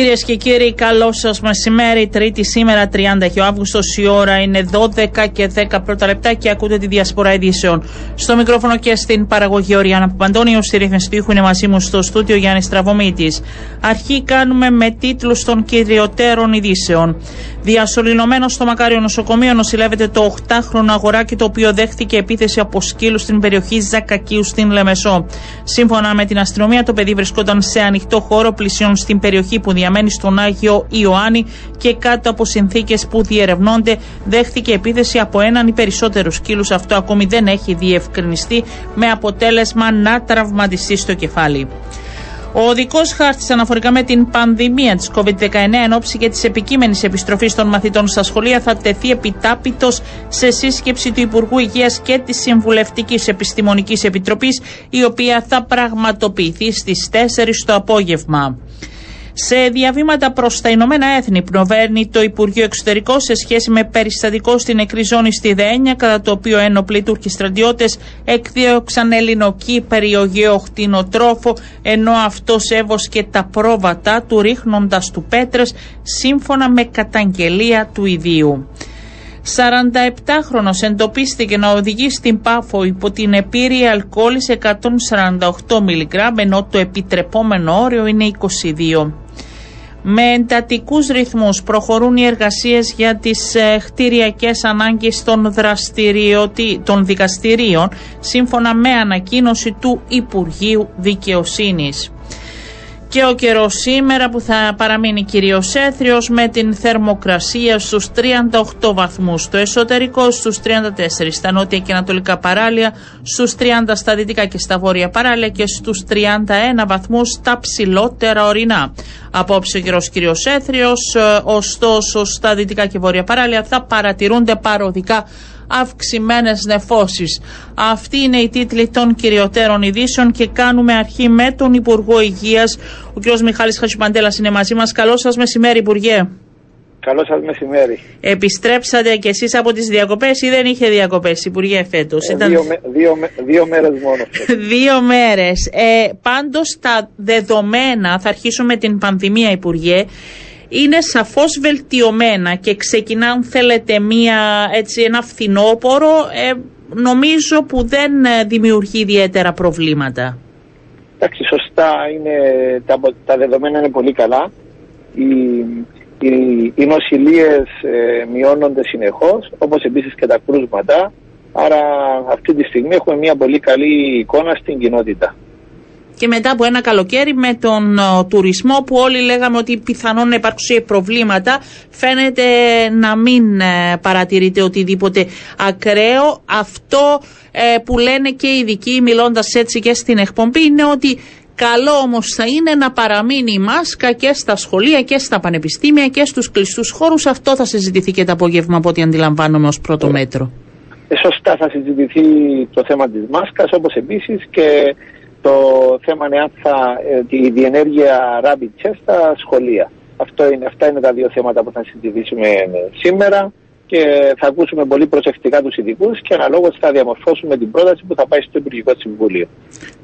Κυρίες και κύριοι, καλό σας μεσημέρι. Τρίτη σήμερα, 30 ο Αύγουστος. Η ώρα είναι 12 και 10 πρώτα λεπτά και ακούτε τη διασπορά ειδήσεων. Στο μικρόφωνο και στην παραγωγή Οριάννα Παπαντώνιο, στη ρύθμιση του ήχου είναι μαζί μου στο στούτιο Γιάννης Στραβωμίτη. Αρχή κάνουμε με τίτλους των κυριωτέρων ειδήσεων. Διασωληνωμένο στο Μακάριο Νοσοκομείο νοσηλεύεται το 8χρονο αγοράκι το οποίο δέχτηκε επίθεση από σκύλους στην περιοχή Ζακακίου στην Λεμεσό. Σύμφωνα με την αστυνομία, το παιδί βρισκόταν σε ανοιχτό χώρο πλησιών στην περιοχή που διαμένει στον Άγιο Ιωάννη και κάτω από συνθήκες που διερευνώνται δέχτηκε επίθεση από έναν ή περισσότερους σκύλους. Αυτό ακόμη δεν έχει διευκρινιστεί με αποτέλεσμα να τραυματιστεί στο κεφάλι. Ο οδικό χάρτης αναφορικά με την πανδημία της COVID-19 εν ώψη και της επικείμενης επιστροφής των μαθητών στα σχολεία θα τεθεί επιτάπητος σε σύσκεψη του Υπουργού Υγείας και της Συμβουλευτικής Επιστημονικής Επιτροπής, η οποία θα πραγματοποιηθεί στις 4 το απόγευμα. Σε διαβήματα προς τα Ηνωμένα Έθνη προβαίνει το Υπουργείο Εξωτερικών σε σχέση με περιστατικό στην νεκρή ζώνη στη Δένια, κατά το οποίο ένοπλοι Τούρκοι στρατιώτες εκδίωξαν ελληνοκύπεριο γεωχτηνοτρόφο, ενώ αυτό έβοσκε τα πρόβατά του ρίχνοντας του πέτρες, σύμφωνα με καταγγελία του ιδίου. 47χρονος εντοπίστηκε να οδηγεί στην Πάφο υπό την επίρρεια αλκοόλη 148 μιλιγκράμμ ενώ το επιτρεπόμενο όριο είναι 22. Με εντατικούς ρυθμούς προχωρούν οι εργασίες για τις ε, χτηριακές ανάγκες των, των δικαστηρίων σύμφωνα με ανακοίνωση του Υπουργείου Δικαιοσύνης και ο καιρός σήμερα που θα παραμείνει κυρίως έθριος με την θερμοκρασία στους 38 βαθμούς στο εσωτερικό, στους 34 στα νότια και ανατολικά παράλια, στους 30 στα δυτικά και στα βόρεια παράλια και στους 31 βαθμούς στα ψηλότερα ορεινά. Απόψε ο καιρός κυρίως έθριος, ε, ωστόσο στα δυτικά και βόρεια παράλια θα παρατηρούνται παροδικά αυξημένες νεφώσεις. Αυτή είναι η τίτλη των κυριωτέρων ειδήσεων και κάνουμε αρχή με τον Υπουργό Υγείας. Ο κ. Μιχάλης Χατσουπαντέλα είναι μαζί μας. Καλό σας μεσημέρι, Υπουργέ. Καλό σας μεσημέρι. Επιστρέψατε κι εσείς από τις διακοπές ή δεν είχε διακοπές, Υπουργέ, φέτος; Ε, Ήταν... Δύο, δύο, δύο μέρες μόνο. δύο μέρες. Ε, Πάντως τα δεδομένα, θα αρχίσουμε με την πανδημία, Υπουργέ είναι σαφώς βελτιωμένα και ξεκινά αν θέλετε μία, έτσι, ένα φθινόπορο ε, νομίζω που δεν ε, δημιουργεί ιδιαίτερα προβλήματα. Εντάξει, σωστά είναι, τα, τα δεδομένα είναι πολύ καλά. Οι, οι, οι νοσηλίες ε, μειώνονται συνεχώς, όπως επίσης και τα κρούσματα. Άρα αυτή τη στιγμή έχουμε μια πολύ καλή εικόνα στην κοινότητα και μετά από ένα καλοκαίρι με τον τουρισμό που όλοι λέγαμε ότι πιθανόν να υπάρξουν προβλήματα φαίνεται να μην ε, παρατηρείται οτιδήποτε ακραίο. Αυτό ε, που λένε και οι ειδικοί μιλώντας έτσι και στην εκπομπή είναι ότι Καλό όμως θα είναι να παραμείνει η μάσκα και στα σχολεία και στα πανεπιστήμια και στους κλειστούς χώρους. Αυτό θα συζητηθεί και το απόγευμα από ό,τι αντιλαμβάνομαι ως πρώτο ε, μέτρο. Ε, σωστά θα συζητηθεί το θέμα της μάσκας όπως επίσης και το θέμα είναι αν θα, ε, η διενέργεια rapid test στα σχολεία. Αυτό είναι, αυτά είναι τα δύο θέματα που θα συζητήσουμε σήμερα και θα ακούσουμε πολύ προσεκτικά τους ειδικούς και αναλόγως θα διαμορφώσουμε την πρόταση που θα πάει στο Υπουργικό Συμβούλιο.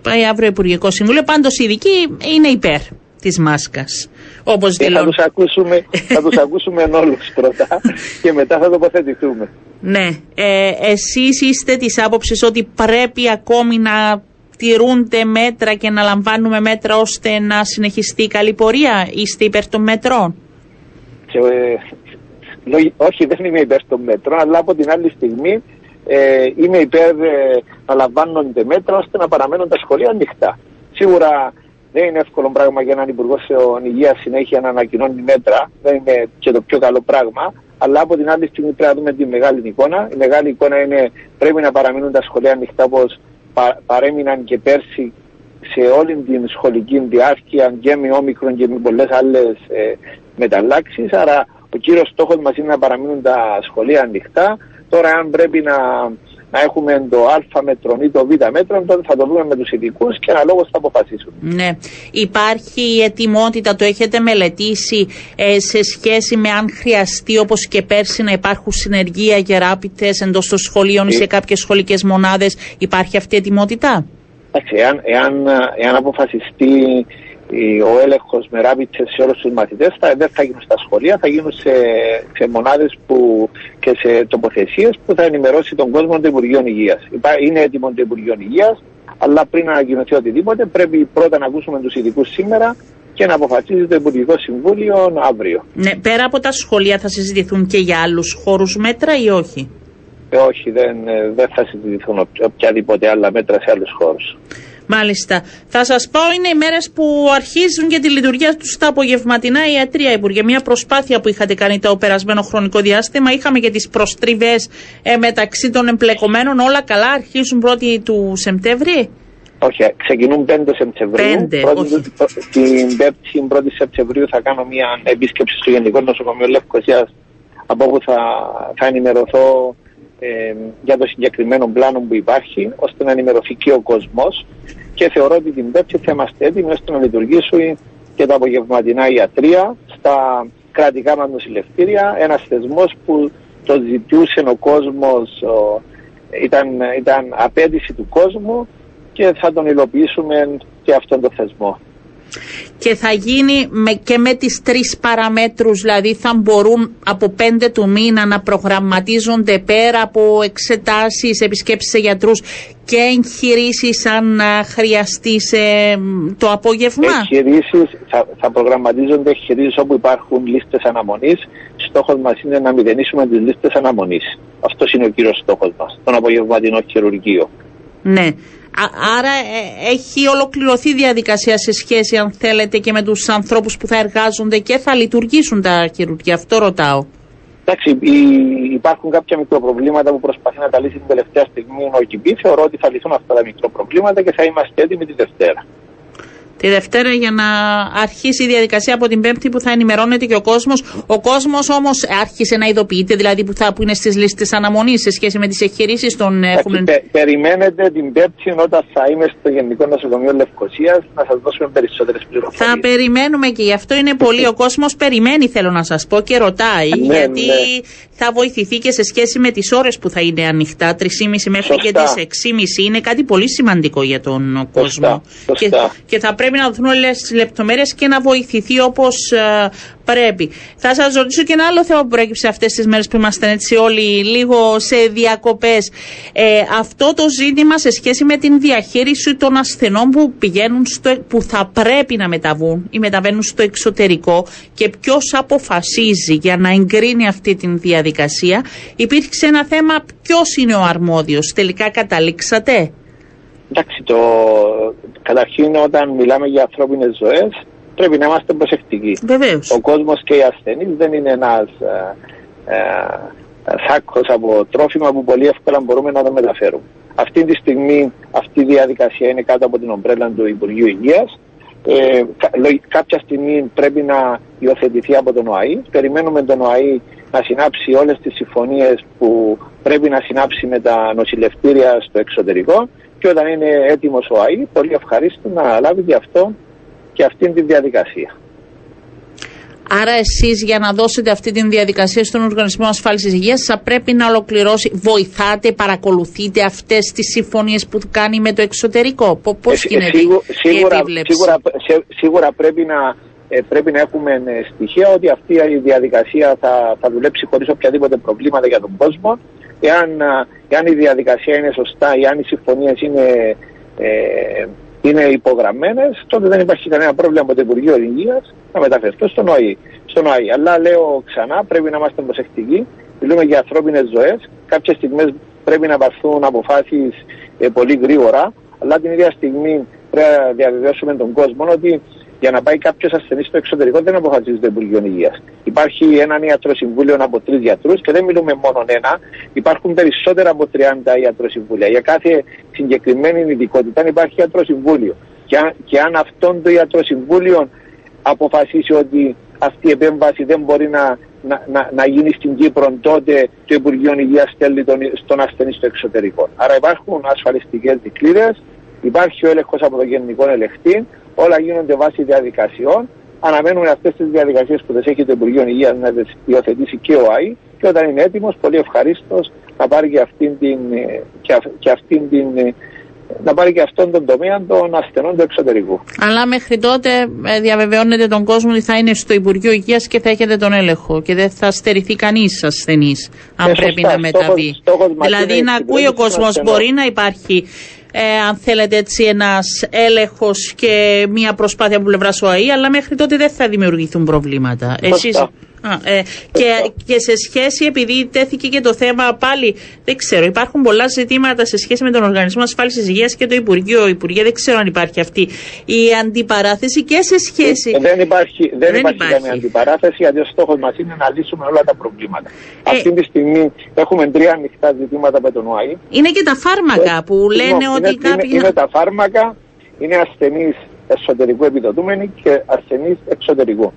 Πάει αύριο Υπουργικό Συμβούλιο. Πάντως οι ειδικοί είναι υπέρ της μάσκας. Όπως ε, θα τους ακούσουμε, θα τους ακούσουμε όλους πρώτα και μετά θα τοποθετηθούμε. Ναι. Ε, εσείς είστε της άποψης ότι πρέπει ακόμη να τηρούνται μέτρα και να λαμβάνουμε μέτρα ώστε να συνεχιστεί η καλή πορεία. Είστε υπέρ των μέτρων. Ε, όχι, δεν είμαι υπέρ των μέτρων, αλλά από την άλλη στιγμή ε, είμαι υπέρ ε, να λαμβάνονται μέτρα ώστε να παραμένουν τα σχολεία ανοιχτά. Σίγουρα δεν είναι εύκολο πράγμα για έναν Υπουργό Υγείας συνέχεια να ανακοινώνει μέτρα. Δεν είναι και το πιο καλό πράγμα. Αλλά από την άλλη στιγμή πρέπει να δούμε τη μεγάλη εικόνα. Η μεγάλη εικόνα είναι πρέπει να παραμείνουν τα σχολεία ανοιχτά όπως πα, παρέμειναν και πέρσι σε όλη την σχολική διάρκεια και με όμικρον και με πολλές άλλες ε, μεταλλάξεις. Άρα ο κύριος στόχος μας είναι να παραμείνουν τα σχολεία ανοιχτά. Τώρα αν πρέπει να να έχουμε το α μέτρο ή το β μέτρο, τότε θα το δούμε με τους ειδικούς και αναλόγως θα αποφασίσουν. Ναι. Υπάρχει ετοιμότητα, το έχετε μελετήσει ε, σε σχέση με αν χρειαστεί όπως και πέρσι να υπάρχουν συνεργεία για ράπιτες εντός των σχολείων ή σε ε. κάποιες σχολικές μονάδες. Υπάρχει αυτή η ετοιμότητα; Εντάξει, εάν, εάν, εάν αποφασιστεί ο έλεγχος με ράπιτσε σε όλους τους μαθητές δεν θα γίνουν στα σχολεία, θα γίνουν σε, σε μονάδες και σε τοποθεσίες που θα ενημερώσει τον κόσμο το Υπουργείο Υγείας. Είναι έτοιμο το Υπουργείο Υγείας, αλλά πριν να ανακοινωθεί οτιδήποτε πρέπει πρώτα να ακούσουμε τους ειδικούς σήμερα και να αποφασίζει το Υπουργικό Συμβούλιο αύριο. Ναι, πέρα από τα σχολεία θα συζητηθούν και για άλλους χώρους μέτρα ή όχι; Ε, όχι, δεν, ε, δεν θα συζητηθούν οποιαδήποτε άλλα μέτρα σε άλλους χώρους. Μάλιστα. Θα σας πω, είναι οι μέρες που αρχίζουν και τη λειτουργία τους στα απογευματινά ιατρία, Υπουργέ. Μια προσπάθεια που είχατε κάνει το περασμένο χρονικό διάστημα. Είχαμε και τις προστριβές ε, μεταξύ των εμπλεκομένων. Όλα καλά, αρχίζουν 1η του Σεπτέμβρη; Όχι, ξεκινούν 5 Σεπτεμβρίου. 5, πρώτη, όχι. Την 5η 1η Σεπτεμβρίου θα κάνω μια επίσκεψη στο Γενικό Νοσοκομείο Λευκοσίας από όπου θα, θα ενημερωθώ ε, για το συγκεκριμένο πλάνο που υπάρχει, ώστε να ενημερωθεί και ο κόσμος. Και θεωρώ ότι την Πέμπτη θα είμαστε έτοιμοι ώστε να λειτουργήσουν και τα απογευματινά ιατρία στα κρατικά μα νοσηλευτήρια. Ένας θεσμός που το ζητούσε ο κόσμος, ήταν, ήταν απέτηση του κόσμου και θα τον υλοποιήσουμε και αυτόν τον θεσμό και θα γίνει με, και με τις τρεις παραμέτρους, δηλαδή θα μπορούν από πέντε του μήνα να προγραμματίζονται πέρα από εξετάσεις, επισκέψεις σε γιατρούς και εγχειρήσεις αν χρειαστεί σε το απόγευμα; Εγχειρήσεις, θα, θα προγραμματίζονται εγχειρήσεις όπου υπάρχουν λίστες αναμονής. Στόχος μας είναι να μηδενίσουμε τις λίστες αναμονής. Αυτός είναι ο κύριος στόχος μας, τον απογευματινό χειρουργείο. Ναι. Άρα ε, έχει ολοκληρωθεί η διαδικασία σε σχέση, αν θέλετε, και με τους ανθρώπους που θα εργάζονται και θα λειτουργήσουν τα χειρουργία. Αυτό ρωτάω. Εντάξει, υπάρχουν κάποια μικροπροβλήματα που προσπαθεί να τα λύσει την τελευταία στιγμή ο ΕΚΙΠΗ. Θεωρώ ότι θα λυθούν αυτά τα μικροπροβλήματα και θα είμαστε έτοιμοι τη Δευτέρα τη Δευτέρα για να αρχίσει η διαδικασία από την Πέμπτη που θα ενημερώνεται και ο κόσμος. Ο κόσμος όμως άρχισε να ειδοποιείται, δηλαδή που, θα, που είναι στις λίστες αναμονής σε σχέση με τις εγχειρήσεις των. Έχουμε... Πε, περιμένετε την Πέμπτη όταν θα είμαι στο Γενικό Νοσοκομείο Λευκοσίας να σας δώσουμε περισσότερες πληροφορίες. Θα περιμένουμε και γι' αυτό είναι πολύ. Ο κόσμος περιμένει, θέλω να σας πω, και ρωτάει, ναι, γιατί ναι. θα βοηθηθεί και σε σχέση με τις ώρες που θα είναι ανοιχτά, 3,5 μέχρι και τις 6,5. Είναι κάτι πολύ σημαντικό για τον κόσμο. Και, και θα πρέπει να δοθούν όλες τις λεπτομέρειες και να βοηθηθεί όπως ε, πρέπει. Θα σας ρωτήσω και ένα άλλο θέμα που προέκυψε αυτές τις μέρες που είμαστε έτσι όλοι λίγο σε διακοπές. Ε, αυτό το ζήτημα σε σχέση με την διαχείριση των ασθενών που πηγαίνουν στο, που θα πρέπει να μεταβούν ή μεταβαίνουν στο εξωτερικό και ποιος αποφασίζει για να εγκρίνει αυτή τη διαδικασία. Υπήρξε ένα θέμα ποιος είναι ο αρμόδιος. Τελικά καταλήξατε; Εντάξει, το, καταρχήν όταν μιλάμε για ανθρώπινες ζωές, πρέπει να είμαστε προσεκτικοί. Βεβαίως. Ο κόσμος και οι ασθενείς δεν είναι ένας ε, ε, από τρόφιμα που πολύ εύκολα μπορούμε να το μεταφέρουμε. Αυτή τη στιγμή αυτή η διαδικασία είναι κάτω από την ομπρέλα του Υπουργείου Υγείας. Ε, κάποια στιγμή πρέπει να υιοθετηθεί από τον ΟΑΗ. Περιμένουμε τον ΟΑΗ να συνάψει όλες τις συμφωνίες που πρέπει να συνάψει με τα νοσηλευτήρια στο εξωτερικό και όταν είναι έτοιμος ο ΑΗ, πολύ ευχαρίστω να λάβει γι' αυτό και αυτή τη διαδικασία. Άρα εσείς για να δώσετε αυτή τη διαδικασία στον Οργανισμό Ασφάλισης Υγείας θα πρέπει να ολοκληρώσει, βοηθάτε, παρακολουθείτε αυτές τις συμφωνίες που κάνει με το εξωτερικό. Πώς ε, γίνεται σίγου, σίγουρα, η σίγουρα, σίγουρα πρέπει να, ε, πρέπει να έχουμε ε, στοιχεία ότι αυτή η διαδικασία θα, θα δουλέψει χωρίς οποιαδήποτε προβλήματα για τον κόσμο εάν, εάν η διαδικασία είναι σωστά, εάν οι συμφωνίες είναι, ε, είναι υπογραμμένες, τότε δεν υπάρχει κανένα πρόβλημα από το Υπουργείο Υγείας να μεταφερθούν στον ΟΗ. Στον ΟΗ. Αλλά λέω ξανά, πρέπει να είμαστε προσεκτικοί. Μιλούμε για ανθρώπινες ζωές. Κάποιες στιγμές πρέπει να πάρθουν αποφάσεις ε, πολύ γρήγορα, αλλά την ίδια στιγμή πρέπει να διαβεβαιώσουμε τον κόσμο ότι για να πάει κάποιος ασθενής στο εξωτερικό δεν αποφασίζει το Υπουργείο Υγείας. Υπάρχει έναν ιατροσυμβούλιο από τρεις γιατρούς και δεν μιλούμε μόνο ένα. Υπάρχουν περισσότερα από 30 ιατροσυμβούλια. Για κάθε συγκεκριμένη ειδικότητα υπάρχει ιατροσυμβούλιο. Και αν, και αν αυτόν το ιατροσυμβούλιο αποφασίσει ότι αυτή η επέμβαση δεν μπορεί να να, να, να γίνει στην Κύπρο τότε το Υπουργείο Υγείας στέλνει τον, στον ασθενή στο εξωτερικό. Άρα υπάρχουν ασφαλιστικές δικλείδες, υπάρχει ο έλεγχος από το Γενικό Ελεκτή, όλα γίνονται βάσει διαδικασιών. Αναμένουμε αυτές τις διαδικασίες που δεν έχει το Υπουργείο Υγείας να τις υιοθετήσει και ο ΑΗ και όταν είναι έτοιμος, πολύ ευχαρίστως να πάρει και αυτήν την, και, και αυτήν την να πάρει και αυτόν τον τομέα των ασθενών του εξωτερικού. Αλλά μέχρι τότε ε, διαβεβαιώνετε τον κόσμο ότι θα είναι στο Υπουργείο Υγείας και θα έχετε τον έλεγχο και δεν θα στερηθεί κανείς ασθενής αν ε, πρέπει να μεταβεί. Στόχος, δηλαδή να ακούει ο κόσμος, μπορεί να υπάρχει ε, αν θέλετε έτσι ένας έλεγχος και μια προσπάθεια από πλευράς ΟΑΗ, αλλά μέχρι τότε δεν θα δημιουργηθούν προβλήματα. Εσείς, ε, και, και σε σχέση, επειδή τέθηκε και το θέμα πάλι, δεν ξέρω, υπάρχουν πολλά ζητήματα σε σχέση με τον Οργανισμό Ασφάλισης Υγείας και το Υπουργείο. Υπουργείο, δεν ξέρω αν υπάρχει αυτή η αντιπαράθεση και σε σχέση. Ε, δεν υπάρχει, δεν, δεν υπάρχει, καμία αντιπαράθεση, γιατί ο στόχος μας είναι να λύσουμε όλα τα προβλήματα. Ε, Αυτή τη στιγμή έχουμε τρία ανοιχτά ζητήματα με τον ΟΑΗ. Είναι και τα φάρμακα που λένε είναι, ότι είναι, κάποιοι. Είναι, τα φάρμακα, είναι ασθενείς εσωτερικού επιδοτούμενοι και ασθενείς εξωτερικού.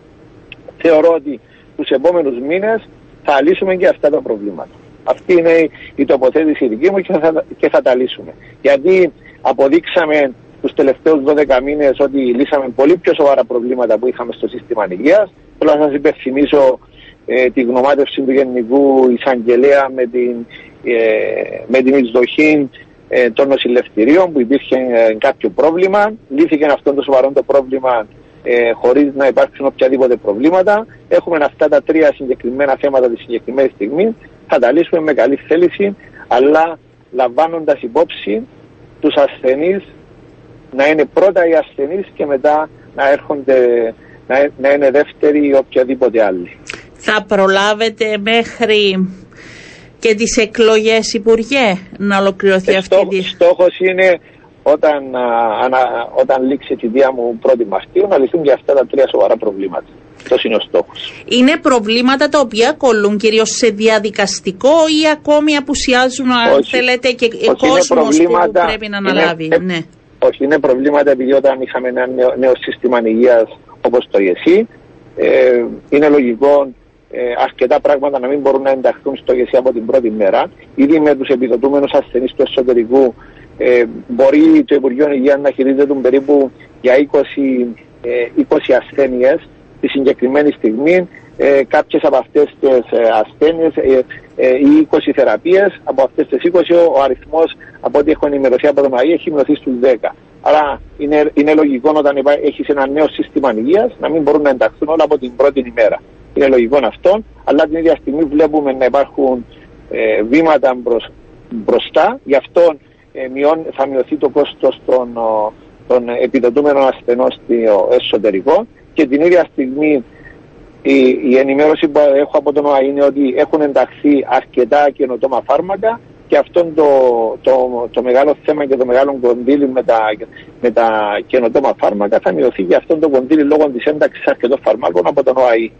Θεωρώ ότι τους επόμενους μήνες θα λύσουμε και αυτά τα προβλήματα. Αυτή είναι η τοποθέτηση δική μου και θα, και θα τα λύσουμε. Γιατί αποδείξαμε τους τελευταίους 12 μήνες ότι λύσαμε πολύ πιο σοβαρά προβλήματα που είχαμε στο σύστημα υγείας. Θέλω να σας υπενθυμίσω ε, τη γνωμάτευση του Γενικού Εισαγγελέα με την, ε, με την εισδοχή ε, των νοσηλευτηρίων που υπήρχε ε, κάποιο πρόβλημα. Λύθηκε αυτό το σοβαρό το πρόβλημα ε, χωρίς να υπάρξουν οποιαδήποτε προβλήματα. Έχουμε αυτά τα τρία συγκεκριμένα θέματα τη συγκεκριμένη στιγμή. Θα τα λύσουμε με καλή θέληση, αλλά λαμβάνοντας υπόψη τους ασθενείς να είναι πρώτα οι ασθενείς και μετά να έρχονται να, να είναι δεύτεροι ή οποιαδήποτε άλλοι. Θα προλάβετε μέχρι και τις εκλογές Υπουργέ να ολοκληρωθεί ε, αυτή η Στόχος είναι όταν, α, όταν λήξει τη δία μου 1η Μαρτίου να λυθούν και αυτά τα τρία σοβαρά προβλήματα. Αυτό είναι ο στόχος. Είναι προβλήματα τα οποία κολλούν κυρίως σε διαδικαστικό ή ακόμη απουσιάζουν, αν θέλετε, και κόσμος που πρέπει να αναλάβει. Είναι, ναι. Όχι, είναι προβλήματα επειδή όταν είχαμε ένα νέο, νέο σύστημα υγείας όπως το ΙΕΣΥ, ε, είναι λογικό ε, αρκετά πράγματα να μην μπορούν να ενταχθούν στο ΙΕΣΥ από την πρώτη μέρα. Ήδη με τους επιδοτούμενους ασθενείς του εσωτερικού ε, μπορεί το Υπουργείο Υγείας να χειρίζεται περίπου για 20, ε, 20 ασθένειες τη συγκεκριμένη στιγμή. Ε, κάποιες από αυτές τις ε, ασθένειες ε, ε, ή 20 θεραπείες από αυτές τις 20 ο αριθμός από ό,τι έχω ενημερωθεί από το ΜΑΗ έχει μειωθεί στους 10. Άρα είναι, είναι λογικό όταν έχεις ένα νέο σύστημα υγείας να μην μπορούν να ενταχθούν όλα από την πρώτη ημέρα. Είναι λογικό αυτό, αλλά την ίδια στιγμή βλέπουμε να υπάρχουν ε, βήματα μπροστά. Γι' αυτό ε, θα μειωθεί το κόστος των, των επιδοτούμενων ασθενών στο εσωτερικό και την ίδια στιγμή η, η ενημέρωση που έχω από τον ΟΑ είναι ότι έχουν ενταχθεί αρκετά καινοτόμα φάρμακα και αυτό το, το, το, μεγάλο θέμα και το μεγάλο κονδύλι με τα, με τα καινοτόμα φάρμακα θα μειωθεί και αυτό το κονδύλι λόγω της ένταξης αρκετών φαρμάκων από τον ΟΑΗ.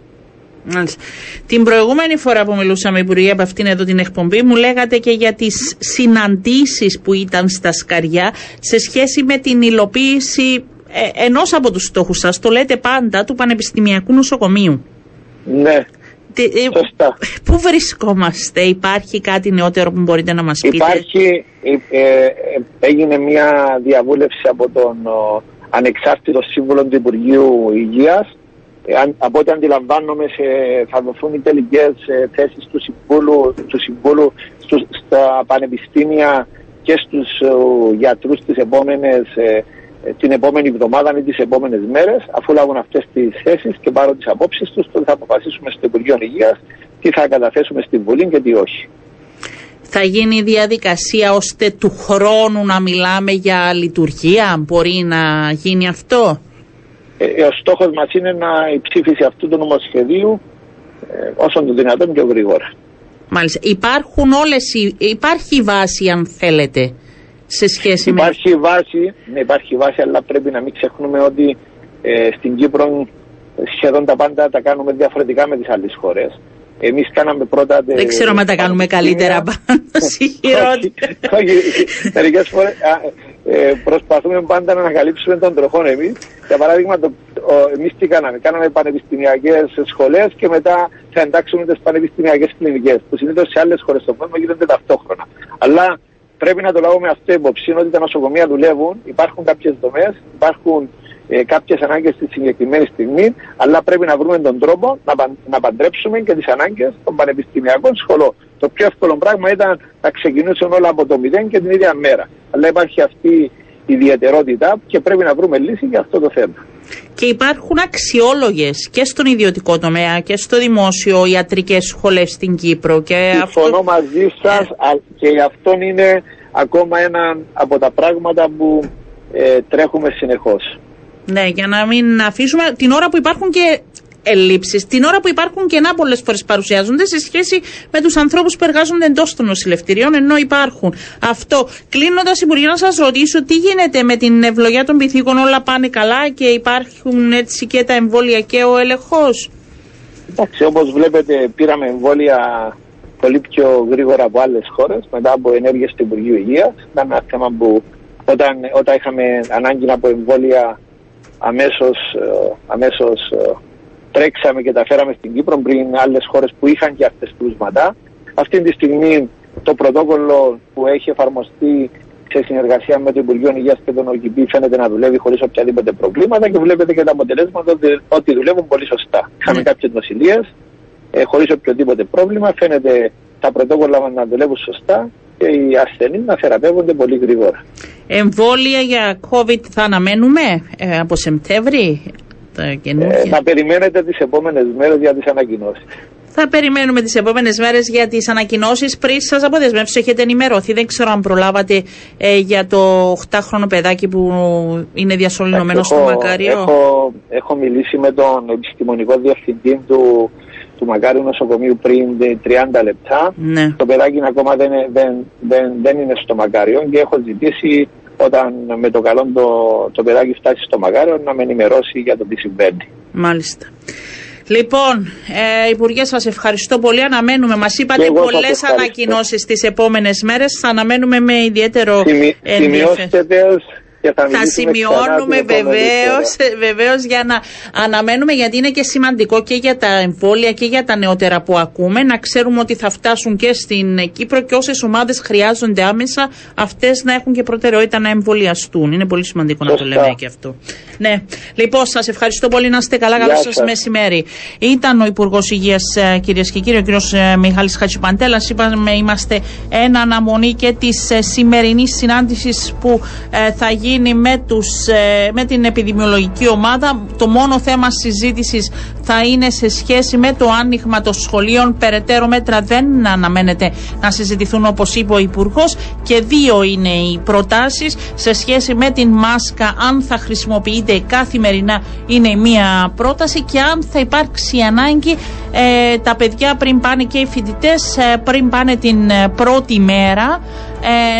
Την προηγούμενη φορά που μιλούσαμε, Υπουργέ, από αυτήν εδώ την εκπομπή, μου λέγατε και για τις συναντήσεις που ήταν στα Σκαριά σε σχέση με την υλοποίηση ε, ενός από τους στόχους σας, το λέτε πάντα, του Πανεπιστημιακού Νοσοκομείου. Ναι. Τι, ε, Σωστά. Πού βρισκόμαστε, υπάρχει κάτι νεότερο που μπορείτε να μας πείτε; Υπάρχει, ε, ε έγινε μια διαβούλευση από τον ανεξάρτητο σύμβουλο του Υπουργείου Υγείας αν, από ό,τι αντιλαμβάνομαι σε, θα δοθούν οι τελικές ε, θέσεις του Συμβούλου, του Συμβούλου στους, στα πανεπιστήμια και στους ε, γιατρούς ε, την επόμενη εβδομάδα ή τις επόμενες μέρες, αφού λάβουν αυτές τις θέσεις και πάρουν τις απόψεις τους, τότε θα αποφασίσουμε στο Υπουργείο Υγείας τι θα καταθέσουμε στην Βουλή και τι όχι. Θα γίνει η διαδικασία ώστε του χρόνου να μιλάμε για λειτουργία, μπορεί να γίνει αυτό; Ε, ο στόχος μας είναι να η ψήφιση αυτού του νομοσχεδίου ε, όσο το δυνατόν πιο γρήγορα. Μάλιστα. Υπάρχουν όλες οι, υπάρχει βάση αν θέλετε σε σχέση υπάρχει με... Βάση, ναι, υπάρχει βάση αλλά πρέπει να μην ξεχνούμε ότι ε, στην Κύπρο σχεδόν τα πάντα τα κάνουμε διαφορετικά με τις άλλες χώρες. Εμείς κάναμε πρώτα. Δεν ξέρω αν τα κάνουμε καλύτερα πάνω. Όχι, μερικές φορές ε, προσπαθούμε πάντα να ανακαλύψουμε τον τροχόν εμείς. Για παράδειγμα, εμείς τι κάναμε. Κάναμε πανεπιστημιακές σχολές και μετά θα εντάξουμε τις πανεπιστημιακές κλινικές, που συνήθως σε άλλες χώρες στον κόσμο γίνονται ταυτόχρονα. Αλλά πρέπει να το λάβουμε αυτό υπόψη ότι τα νοσοκομεία δουλεύουν, υπάρχουν κάποιες δομές, υπάρχουν ε, κάποιες ανάγκες στη συγκεκριμένη στιγμή, αλλά πρέπει να βρούμε τον τρόπο να, να παντρέψουμε και τις ανάγκες των πανεπιστημιακών σχολών. Το πιο εύκολο πράγμα ήταν να ξεκινήσουν όλα από το μηδέν και την ίδια μέρα. Αλλά υπάρχει αυτή η ιδιαιτερότητα και πρέπει να βρούμε λύση για αυτό το θέμα. Και υπάρχουν αξιόλογες και στον ιδιωτικό τομέα και στο δημόσιο ιατρικές σχολές στην Κύπρο. Και Συμφωνώ αυτό... μαζί σας και αυτό είναι ακόμα ένα από τα πράγματα που ε, τρέχουμε συνεχώς. Ναι, για να μην αφήσουμε την ώρα που υπάρχουν και ελλείψεις, την ώρα που υπάρχουν κενά πολλές φορές παρουσιάζονται σε σχέση με τους ανθρώπους που εργάζονται εντός των νοσηλευτηρίων, ενώ υπάρχουν. Αυτό. Κλείνοντας, Υπουργέ, να σας ρωτήσω τι γίνεται με την ευλογία των πυθίκων, όλα πάνε καλά και υπάρχουν έτσι και τα εμβόλια και ο έλεγχος; Εντάξει, όπως βλέπετε, πήραμε εμβόλια πολύ πιο γρήγορα από άλλες χώρες μετά από ενέργειες του Υπουργείου Υγείας. Ήταν ένα θέμα που όταν, όταν είχαμε ανάγκη από εμβόλια αμέσως, ε, αμέσως ε, τρέξαμε και τα φέραμε στην Κύπρο πριν άλλες χώρες που είχαν και αυτές κρούσματα. Αυτή τη στιγμή το πρωτόκολλο που έχει εφαρμοστεί σε συνεργασία με το Υπουργείο Υγείας και τον ΟΚΙΠ φαίνεται να δουλεύει χωρίς οποιαδήποτε προβλήματα και βλέπετε και τα αποτελέσματα ότι δουλεύουν πολύ σωστά. Είχαμε ναι. κάποιες νοσηλίε ε, χωρίς οποιοδήποτε πρόβλημα. Φαίνεται τα πρωτόκολλα να δουλεύουν σωστά και οι ασθενείς να θεραπεύονται πολύ γρήγορα. Εμβόλια για COVID θα αναμένουμε ε, από Σεπτέμβρη; Ε, να περιμένετε τις επόμενες μέρες για τις ανακοινώσεις. Θα περιμένουμε τις επόμενες μέρες για τις ανακοινώσεις πριν σας αποδεσμεύσω. Έχετε ενημερωθεί. Δεν ξέρω αν προλάβατε ε, για το 8χρονο παιδάκι που είναι διασωληνωμένο στο Μακάριο. Έχω, έχω μιλήσει με τον επιστημονικό διευθυντή του του Μακάριου νοσοκομείου πριν 30 λεπτά. Ναι. Το παιδάκι ακόμα δεν, δεν, δεν, δεν είναι στο Μακάριο και έχω ζητήσει όταν με το καλό το, το παιδάκι φτάσει στο Μακάριο να με ενημερώσει για το τι συμβαίνει. Μάλιστα. Λοιπόν, ε, Υπουργέ, σας ευχαριστώ πολύ. Αναμένουμε. Μας είπατε πολλές ανακοινώσεις τις επόμενες μέρες. Θα αναμένουμε με ιδιαίτερο ενδιαφέρον θα, σημειώνουμε βεβαίως βεβαίως για να αναμένουμε γιατί είναι και σημαντικό και για τα εμβόλια και για τα νεότερα που ακούμε να ξέρουμε ότι θα φτάσουν και στην Κύπρο και όσες ομάδες χρειάζονται άμεσα αυτές να έχουν και προτεραιότητα να εμβολιαστούν. Είναι πολύ σημαντικό να το λέμε και αυτό. Ναι. Λοιπόν, σας ευχαριστώ πολύ. Να είστε καλά. Καλό σας μεσημέρι. Ήταν ο Υπουργός Υγείας, ε, κυρίες και κύριοι, ο κύριος ε, Μιχάλης Χατσιπαντέλα. Είπαμε, είμαστε ένα αναμονή και της ε, σημερινής συνάντησης που θα γίνει γίνει με, τους, ε, με την επιδημιολογική ομάδα. Το μόνο θέμα συζήτησης θα είναι σε σχέση με το άνοιγμα των σχολείων. Περαιτέρω μέτρα δεν αναμένεται να συζητηθούν όπως είπε ο Υπουργός. Και δύο είναι οι προτάσεις σε σχέση με την μάσκα. Αν θα χρησιμοποιείται καθημερινά είναι μία πρόταση και αν θα υπάρξει ανάγκη ε, τα παιδιά πριν πάνε και οι φοιτητές ε, πριν πάνε την πρώτη μέρα ε,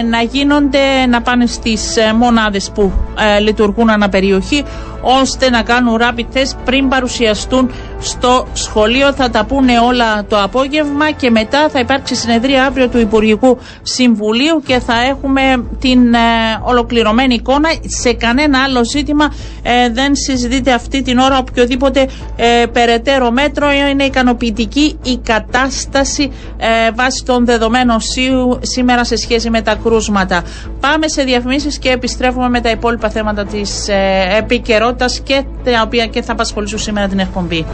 να γίνονται, να πάνε στις ε, μονάδες που ε, λειτουργούν αναπεριοχή ώστε να κάνουν rapid test πριν παρουσιαστούν στο σχολείο. Θα τα πούνε όλα το απόγευμα και μετά θα υπάρξει συνεδρία αύριο του Υπουργικού Συμβουλίου και θα έχουμε την ε, ολοκληρωμένη εικόνα. Σε κανένα άλλο ζήτημα ε, δεν συζητείται αυτή την ώρα οποιοδήποτε ε, περαιτέρω μέτρο. Είναι ικανοποιητική η κατάσταση ε, βάσει των δεδομένων σήμερα σε σχέση με τα κρούσματα. Πάμε σε διαφημίσεις και επιστρέφουμε με τα υπόλοιπα θέματα της ε, και τα οποία και θα απασχολήσουν σήμερα την εκπομπή.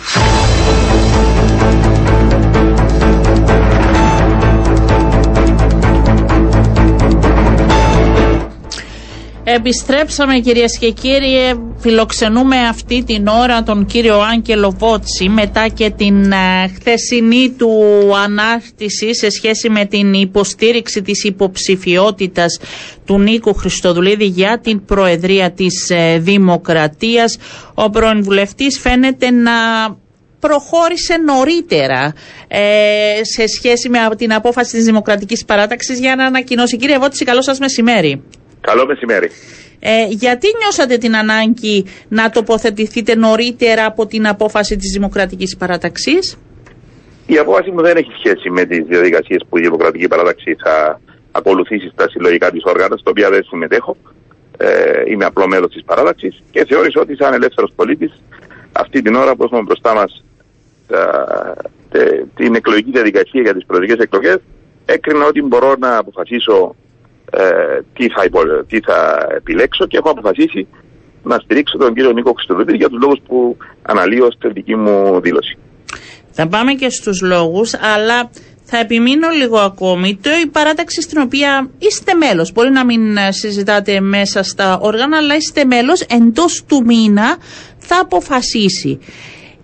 Επιστρέψαμε κυρίες και κύριοι, φιλοξενούμε αυτή την ώρα τον κύριο Άγγελο Βότση μετά και την ε, χθεσινή του ανάρτηση σε σχέση με την υποστήριξη της υποψηφιότητας του Νίκου Χριστοδουλίδη για την Προεδρία της ε, Δημοκρατίας. Ο πρώην βουλευτής φαίνεται να προχώρησε νωρίτερα ε, σε σχέση με την απόφαση της Δημοκρατικής Παράταξης για να ανακοινώσει. Κύριε Βότση, καλό σας μεσημέρι. Καλό μεσημέρι. Ε, γιατί νιώσατε την ανάγκη να τοποθετηθείτε νωρίτερα από την απόφαση της Δημοκρατικής Παράταξης; Η απόφαση μου δεν έχει σχέση με τις διαδικασίες που η Δημοκρατική Παράταξη θα ακολουθήσει στα συλλογικά της όργανα, στο οποίο δεν συμμετέχω. ε, είμαι απλό μέλος της παράταξης και θεώρησα ότι σαν ελεύθερος πολίτης αυτή την ώρα που έχουμε μπροστά μας την εκλογική διαδικασία για τις προεδρικές εκλογές, έκρινα ότι μπορώ να αποφασίσω ε, τι, θα τι θα επιλέξω και έχω αποφασίσει να στηρίξω τον κύριο Νίκο Χριστοδουλίδη για τους λόγους που αναλύω στην δική μου δήλωση. Θα πάμε και στους λόγους, αλλά θα επιμείνω λίγο ακόμη. Το η παράταξη στην οποία είστε μέλος, μπορεί να μην συζητάτε μέσα στα όργανα, αλλά είστε μέλος εντός του μήνα θα αποφασίσει.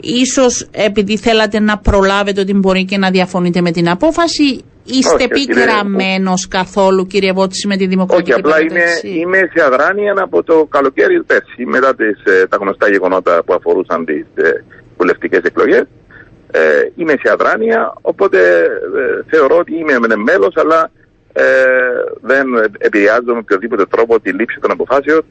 Ίσως επειδή θέλατε να προλάβετε ότι μπορεί και να διαφωνείτε με την απόφαση Είστε επικραμμένο καθόλου, κύριε Βότση, με τη Δημοκρατική Όχι, απλά είμαι, είμαι σε αδράνεια από το καλοκαίρι πέρσι, μετά τις, ε, τα γνωστά γεγονότα που αφορούσαν τις ε, βουλευτικές εκλογές. Ε, είμαι σε αδράνεια, οπότε ε, θεωρώ ότι είμαι μέλος, αλλά ε, δεν επηρεάζω με οποιοδήποτε τρόπο τη λήψη των αποφάσεων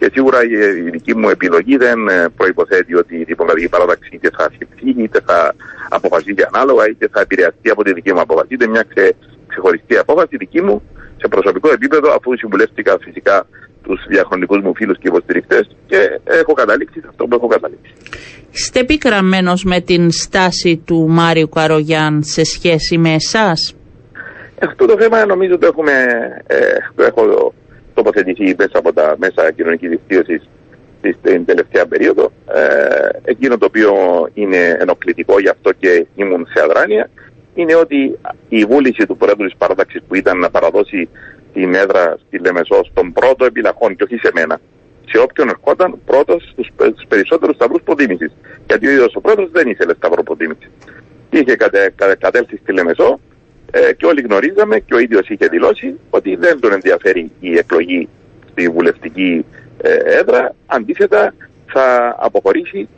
και σίγουρα η δική μου επιλογή δεν ε, προποθέτει ότι η δημοκρατική παράταξη είτε θα σκεφτεί, είτε θα αποφασίσει ανάλογα, είτε θα επηρεαστεί από τη δική μου απόφαση. Είναι μια ξε, ξεχωριστή απόφαση δική μου σε προσωπικό επίπεδο, αφού συμβουλεύτηκα φυσικά τους διαχρονικούς μου φίλους και υποστηρικτές και έχω καταλήξει σε αυτό που έχω καταλήξει. Είστε επικραμμένος με την στάση του Μάριου Καρογιάν σε σχέση με εσάς; Αυτό το θέμα νομίζω το έχουμε, ε, το έχω τοποθετηθεί μέσα από τα μέσα κοινωνικής δικτύωσης στην τελευταία περίοδο. Ε, εκείνο το οποίο είναι ενοχλητικό γι' αυτό και ήμουν σε αδράνεια είναι ότι η βούληση του Πρόεδρου της Παράταξης που ήταν να παραδώσει την έδρα στη Λεμεσό στον πρώτο επιλαχών και όχι σε μένα, σε όποιον ερχόταν πρώτος στους περισσότερους σταυρούς προτίμηση. Γιατί ο ίδιος ο πρόεδρος δεν ήθελε σταυρό προτίμηση. Είχε κατε, κατέλθει στη Λεμεσό ε, και όλοι γνωρίζαμε και ο ίδιος είχε δηλώσει ότι δεν τον ενδιαφέρει η εκλογή στη βουλευτική ε, έδρα. Αντίθετα θα αποχωρήσει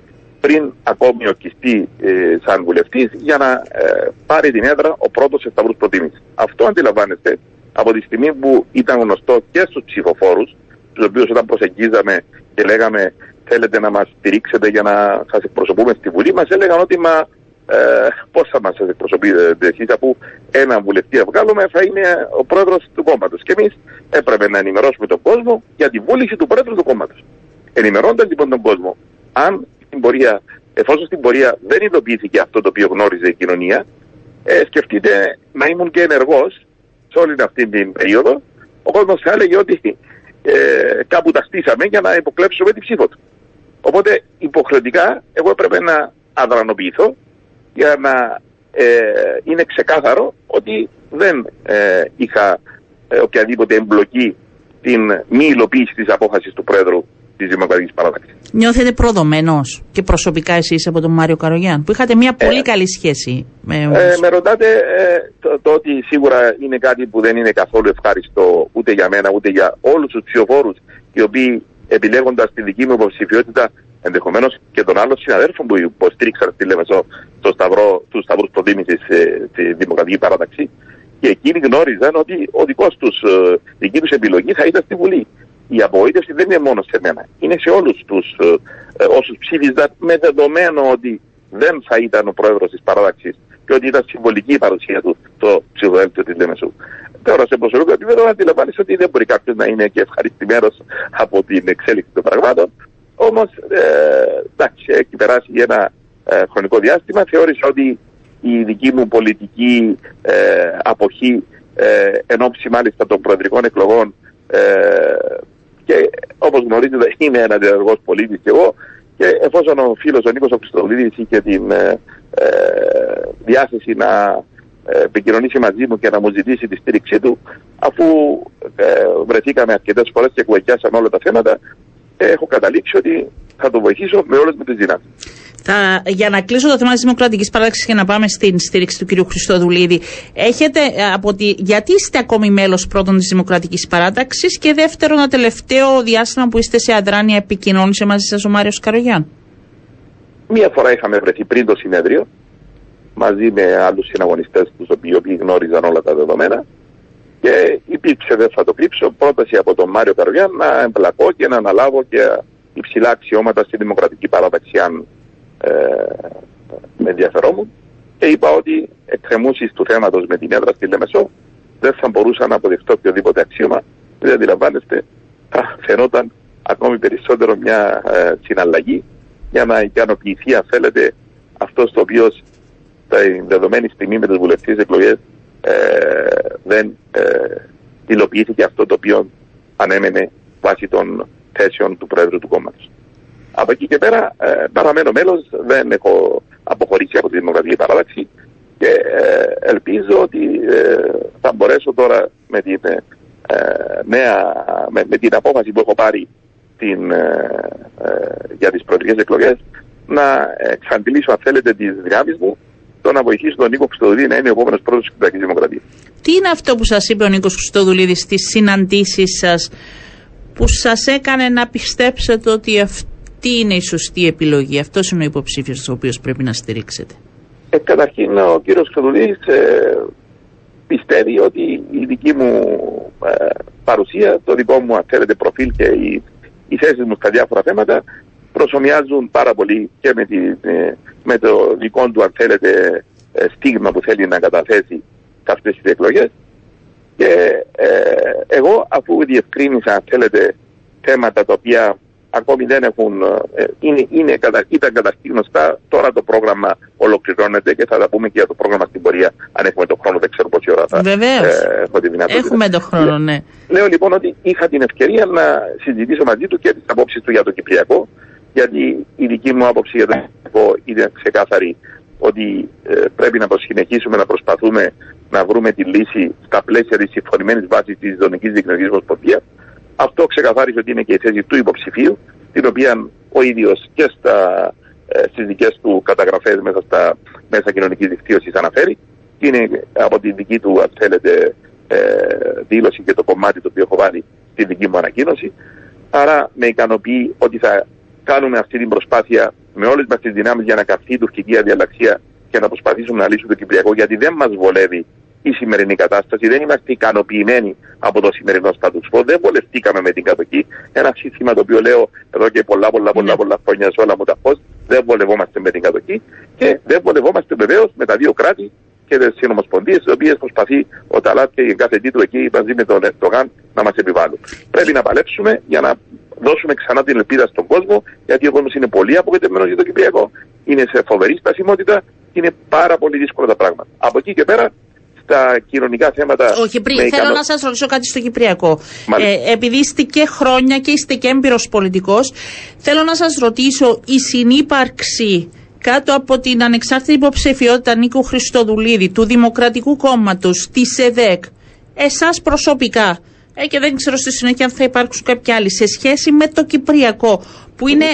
πριν ακόμη ορκιστεί ε, σαν βουλευτής για να ε, πάρει την έδρα ο πρώτος σε σταυρούς προτίμηση. Αυτό αντιλαμβάνεστε από τη στιγμή που ήταν γνωστό και στους ψηφοφόρους, τους οποίους όταν προσεγγίζαμε και λέγαμε θέλετε να μας στηρίξετε για να σας εκπροσωπούμε στη Βουλή, μας έλεγαν ότι μα ε, πώς θα μας εκπροσωπείτε εσεί, αφού ένα βουλευτή να βγάλουμε θα είναι ο πρόεδρος του κόμματος. Και εμείς έπρεπε να ενημερώσουμε τον κόσμο για τη βούληση του πρόεδρου του κόμματος. Ενημερώνοντα λοιπόν τον κόσμο, αν στην πορεία, εφόσον στην πορεία δεν υλοποιήθηκε αυτό το οποίο γνώριζε η κοινωνία, ε, σκεφτείτε να ήμουν και ενεργός σε όλη αυτή την περίοδο, ο κόσμος θα έλεγε ότι ε, κάπου τα στήσαμε για να υποκλέψουμε την ψήφο του. Οπότε υποχρεωτικά εγώ έπρεπε να αδρανοποιηθώ για να ε, είναι ξεκάθαρο ότι δεν ε, είχα ε, οποιαδήποτε εμπλοκή την μη υλοποίηση της απόφασης του Πρόεδρου της Δημοκρατικής Παράταξης. Νιώθετε προδομένος και προσωπικά εσείς από τον Μάριο Καρογιάν που είχατε μια πολύ καλή σχέση με ε, Με ρωτάτε το, το, ότι σίγουρα είναι κάτι που δεν είναι καθόλου ευχάριστο ούτε για μένα ούτε για όλους τους ψηφοφόρους οι οποίοι επιλέγοντας τη δική μου υποψηφιότητα ενδεχομένως και των άλλων συναδέλφων που υποστήριξαν στη Λεμεσό το σταυρό, τους σταυρούς προτίμησης ε, στη Δημοκρατική Παράταξη. Και εκείνοι γνώριζαν ότι ο δικός τους, ε, δική τους επιλογή θα ήταν στη Βουλή. Η απογοήτευση δεν είναι μόνο σε μένα. Είναι σε όλους τους ε, όσους ψήφιζαν με δεδομένο ότι δεν θα ήταν ο πρόεδρος της παράταξης και ότι ήταν συμβολική η παρουσία του στο ψηφοδέλτιο της Λέμεσου. Τώρα σε προσωπικό επίπεδο αντιλαμβάνεις ότι δεν μπορεί κάποιος να είναι και ευχαριστημένος από την εξέλιξη των πραγμάτων. Όμως, ε, εντάξει, έχει περάσει ένα ε, χρονικό διάστημα. Θεώρησα ότι η δική μου πολιτική ε, αποχή ε, εν ώψη μάλιστα των προεδρικών εκλογών ε, και όπως γνωρίζετε είμαι ένα διαδρογός πολίτης και εγώ και εφόσον ο φίλος ο Νίκος Χριστοδουλίδης είχε την ε, ε, διάθεση να επικοινωνήσει μαζί μου και να μου ζητήσει τη στήριξή του αφού βρεθήκαμε αρκετές φορές και κουβεντιάσαμε όλα τα θέματα έχω καταλήξει ότι θα το βοηθήσω με όλες τις δυνάμεις. Θα, για να κλείσω το θέμα της Δημοκρατικής Παράταξης και να πάμε στην στήριξη του κ. Χριστοδουλίδη, έχετε ε, από τη, γιατί είστε ακόμη μέλος πρώτον της Δημοκρατικής Παράταξης και δεύτερον, το τελευταίο διάστημα που είστε σε αδράνεια, επικοινώνησε μαζί σας ο Μάριος Καρογιάν; Μία φορά είχαμε βρεθεί πριν το συνέδριο μαζί με άλλους συναγωνιστές τους οποίοι γνώριζαν όλα τα δεδομένα και υπήρξε, δεν θα το κρύψω, πρόταση από τον Μάριο Καρογιάν να εμπλακώ και να αναλάβω και υψηλά αξιώματα στη Δημοκρατική Παράταξη, αν ε, με ενδιαφερόμουν. Και είπα ότι εκκρεμούσεις του θέματος με την έδρα στη Λεμεσό δεν θα μπορούσα να αποδεχτώ οποιοδήποτε αξίωμα. Δεν αντιλαμβάνεστε θα φαινόταν ακόμη περισσότερο μια ε, συναλλαγή για να ικανοποιηθεί, αν θέλετε, αυτός το οποίος στην δεδομένη στιγμή με τι βουλευτικέ εκλογές ε, δεν ε, υλοποιήθηκε αυτό το οποίο ανέμενε βάσει των θέσεων του Πρόεδρου του κόμματος. Από εκεί και πέρα ε, παραμένω μέλος, δεν έχω αποχωρήσει από τη Δημοκρατική Παράδοξη και ε, ελπίζω ότι ε, θα μπορέσω τώρα με την, ε, νέα, με, με, την απόφαση που έχω πάρει την, για τις προεδρικές εκλογές να εξαντλήσω αν θέλετε τις δυνάμεις μου το να βοηθήσω τον Νίκο Χρυστοδουλίδη να είναι ο επόμενος πρόεδρος της Κυπριακής Δημοκρατίας. Τι είναι αυτό που σας είπε ο Νίκος Χρυστοδουλίδη στις συναντήσεις σας που σας έκανε να πιστέψετε ότι αυτή είναι η σωστή επιλογή, αυτός είναι ο υποψήφιος ο οποίος πρέπει να στηρίξετε. Ε, καταρχήν ο κύριος Χρυστοδουλίδη ε, πιστεύει ότι η δική μου ε, παρουσία, το δικό μου αν θέλετε προφίλ και οι, οι θέσει μου στα διάφορα θέματα προσωμιάζουν πάρα πολύ και με, τη, ε, με το δικό του αν θέλετε ε, στίγμα που θέλει να καταθέσει σε αυτές τις εκλογές και ε, εγώ αφού διευκρίνησα αν θέλετε θέματα τα οποία ακόμη δεν έχουν, ε, είναι, είναι, ήταν καταρχήν γνωστά. Τώρα το πρόγραμμα ολοκληρώνεται και θα τα πούμε και για το πρόγραμμα στην πορεία. Αν έχουμε τον χρόνο, δεν ξέρω πόση ώρα θα Βεβαίως. Ε, έχω τη δυνατότητα. Έχουμε τον χρόνο, ναι. Λέω λοιπόν ότι είχα την ευκαιρία να συζητήσω μαζί του και τις απόψεις του για το Κυπριακό. Γιατί η δική μου άποψη για το Κυπριακό είναι ξεκάθαρη ότι ε, πρέπει να συνεχίσουμε να προσπαθούμε να βρούμε τη λύση στα πλαίσια της συμφωνημένης βάσης της Δονική Διεκτηνική Ομοσπονδίας. Αυτό ξεκαθάρισε ότι είναι και η θέση του υποψηφίου, την οποία ο ίδιος και στα, ε, στις δικές του καταγραφές μέσα στα μέσα κοινωνικής δικτύωσης αναφέρει και είναι από την δική του, αν θέλετε, ε, δήλωση και το κομμάτι το οποίο έχω βάλει στη δική μου ανακοίνωση. Άρα με ικανοποιεί ότι θα κάνουμε αυτή την προσπάθεια με όλες μας τις δυνάμεις για να καυθεί η τουρκική αδιαλαξία και να προσπαθήσουμε να λύσουμε το Κυπριακό γιατί δεν μας βολεύει η σημερινή κατάσταση. Δεν είμαστε ικανοποιημένοι από το σημερινό status quo. Δεν βολευτήκαμε με την κατοχή. Ένα σύστημα το οποίο λέω εδώ και πολλά, πολλά, πολλά, ναι. πολλά χρόνια σε όλα μου τα πώ. Δεν βολευόμαστε με την κατοχή και δεν βολευόμαστε βεβαίως με τα δύο κράτη και τις συνομοσπονδίες, τις οποίες προσπαθεί ο Ταλάτ και η κάθε του εκεί μαζί με τον Ερτογάν να μας επιβάλλουν. Πρέπει να παλέψουμε για να δώσουμε ξανά την ελπίδα στον κόσμο, γιατί ο κόσμος είναι πολύ απογοητευμένος για το Κυπριακό, είναι σε φοβερή στασιμότητα και είναι πάρα πολύ δύσκολα τα πράγματα. Από εκεί και πέρα στα κοινωνικά θέματα. Όχι, πριν θέλω ικανό... να σας ρωτήσω κάτι στο Κυπριακό. Ε, επειδή είστε και χρόνια και είστε και έμπειρος πολιτικός, θέλω να σας ρωτήσω η συνύπαρξη κάτω από την ανεξάρτητη υποψηφιότητα Νίκου Χριστοδουλίδη, του Δημοκρατικού Κόμματος, της ΕΔΕΚ, εσάς προσωπικά, ε, και δεν ξέρω στη συνέχεια αν θα υπάρξουν κάποιοι άλλοι, σε σχέση με το Κυπριακό, που είναι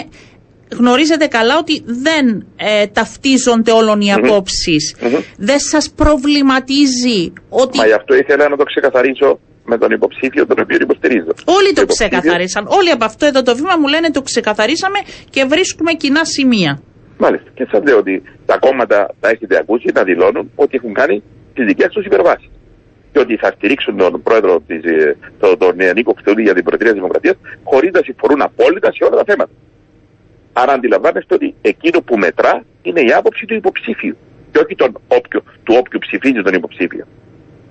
γνωρίζετε καλά ότι δεν ε, ταυτίζονται όλων οι απόψεις. Δεν σας προβληματίζει ότι... Μα γι' αυτό ήθελα να το ξεκαθαρίσω με τον υποψήφιο τον οποίο υποστηρίζω. Όλοι το, ξεκαθαρίσαν. Όλοι από αυτό εδώ το βήμα μου λένε το ξεκαθαρίσαμε και βρίσκουμε κοινά σημεία. Μάλιστα. Και σας λέω ότι τα κόμματα τα έχετε ακούσει να δηλώνουν ότι έχουν κάνει τις δικές τους υπερβάσεις. Και ότι θα στηρίξουν τον πρόεδρο, της, ε, τον, τον Νίκο για την Προεδρία της Δημοκρατίας, χωρίς να συμφωνούν απόλυτα σε όλα τα θέματα. Άρα αντιλαμβάνεστε ότι εκείνο που μετρά είναι η άποψη του υποψήφιου και όχι τον όποιο, του όποιου ψηφίζει τον υποψήφιο.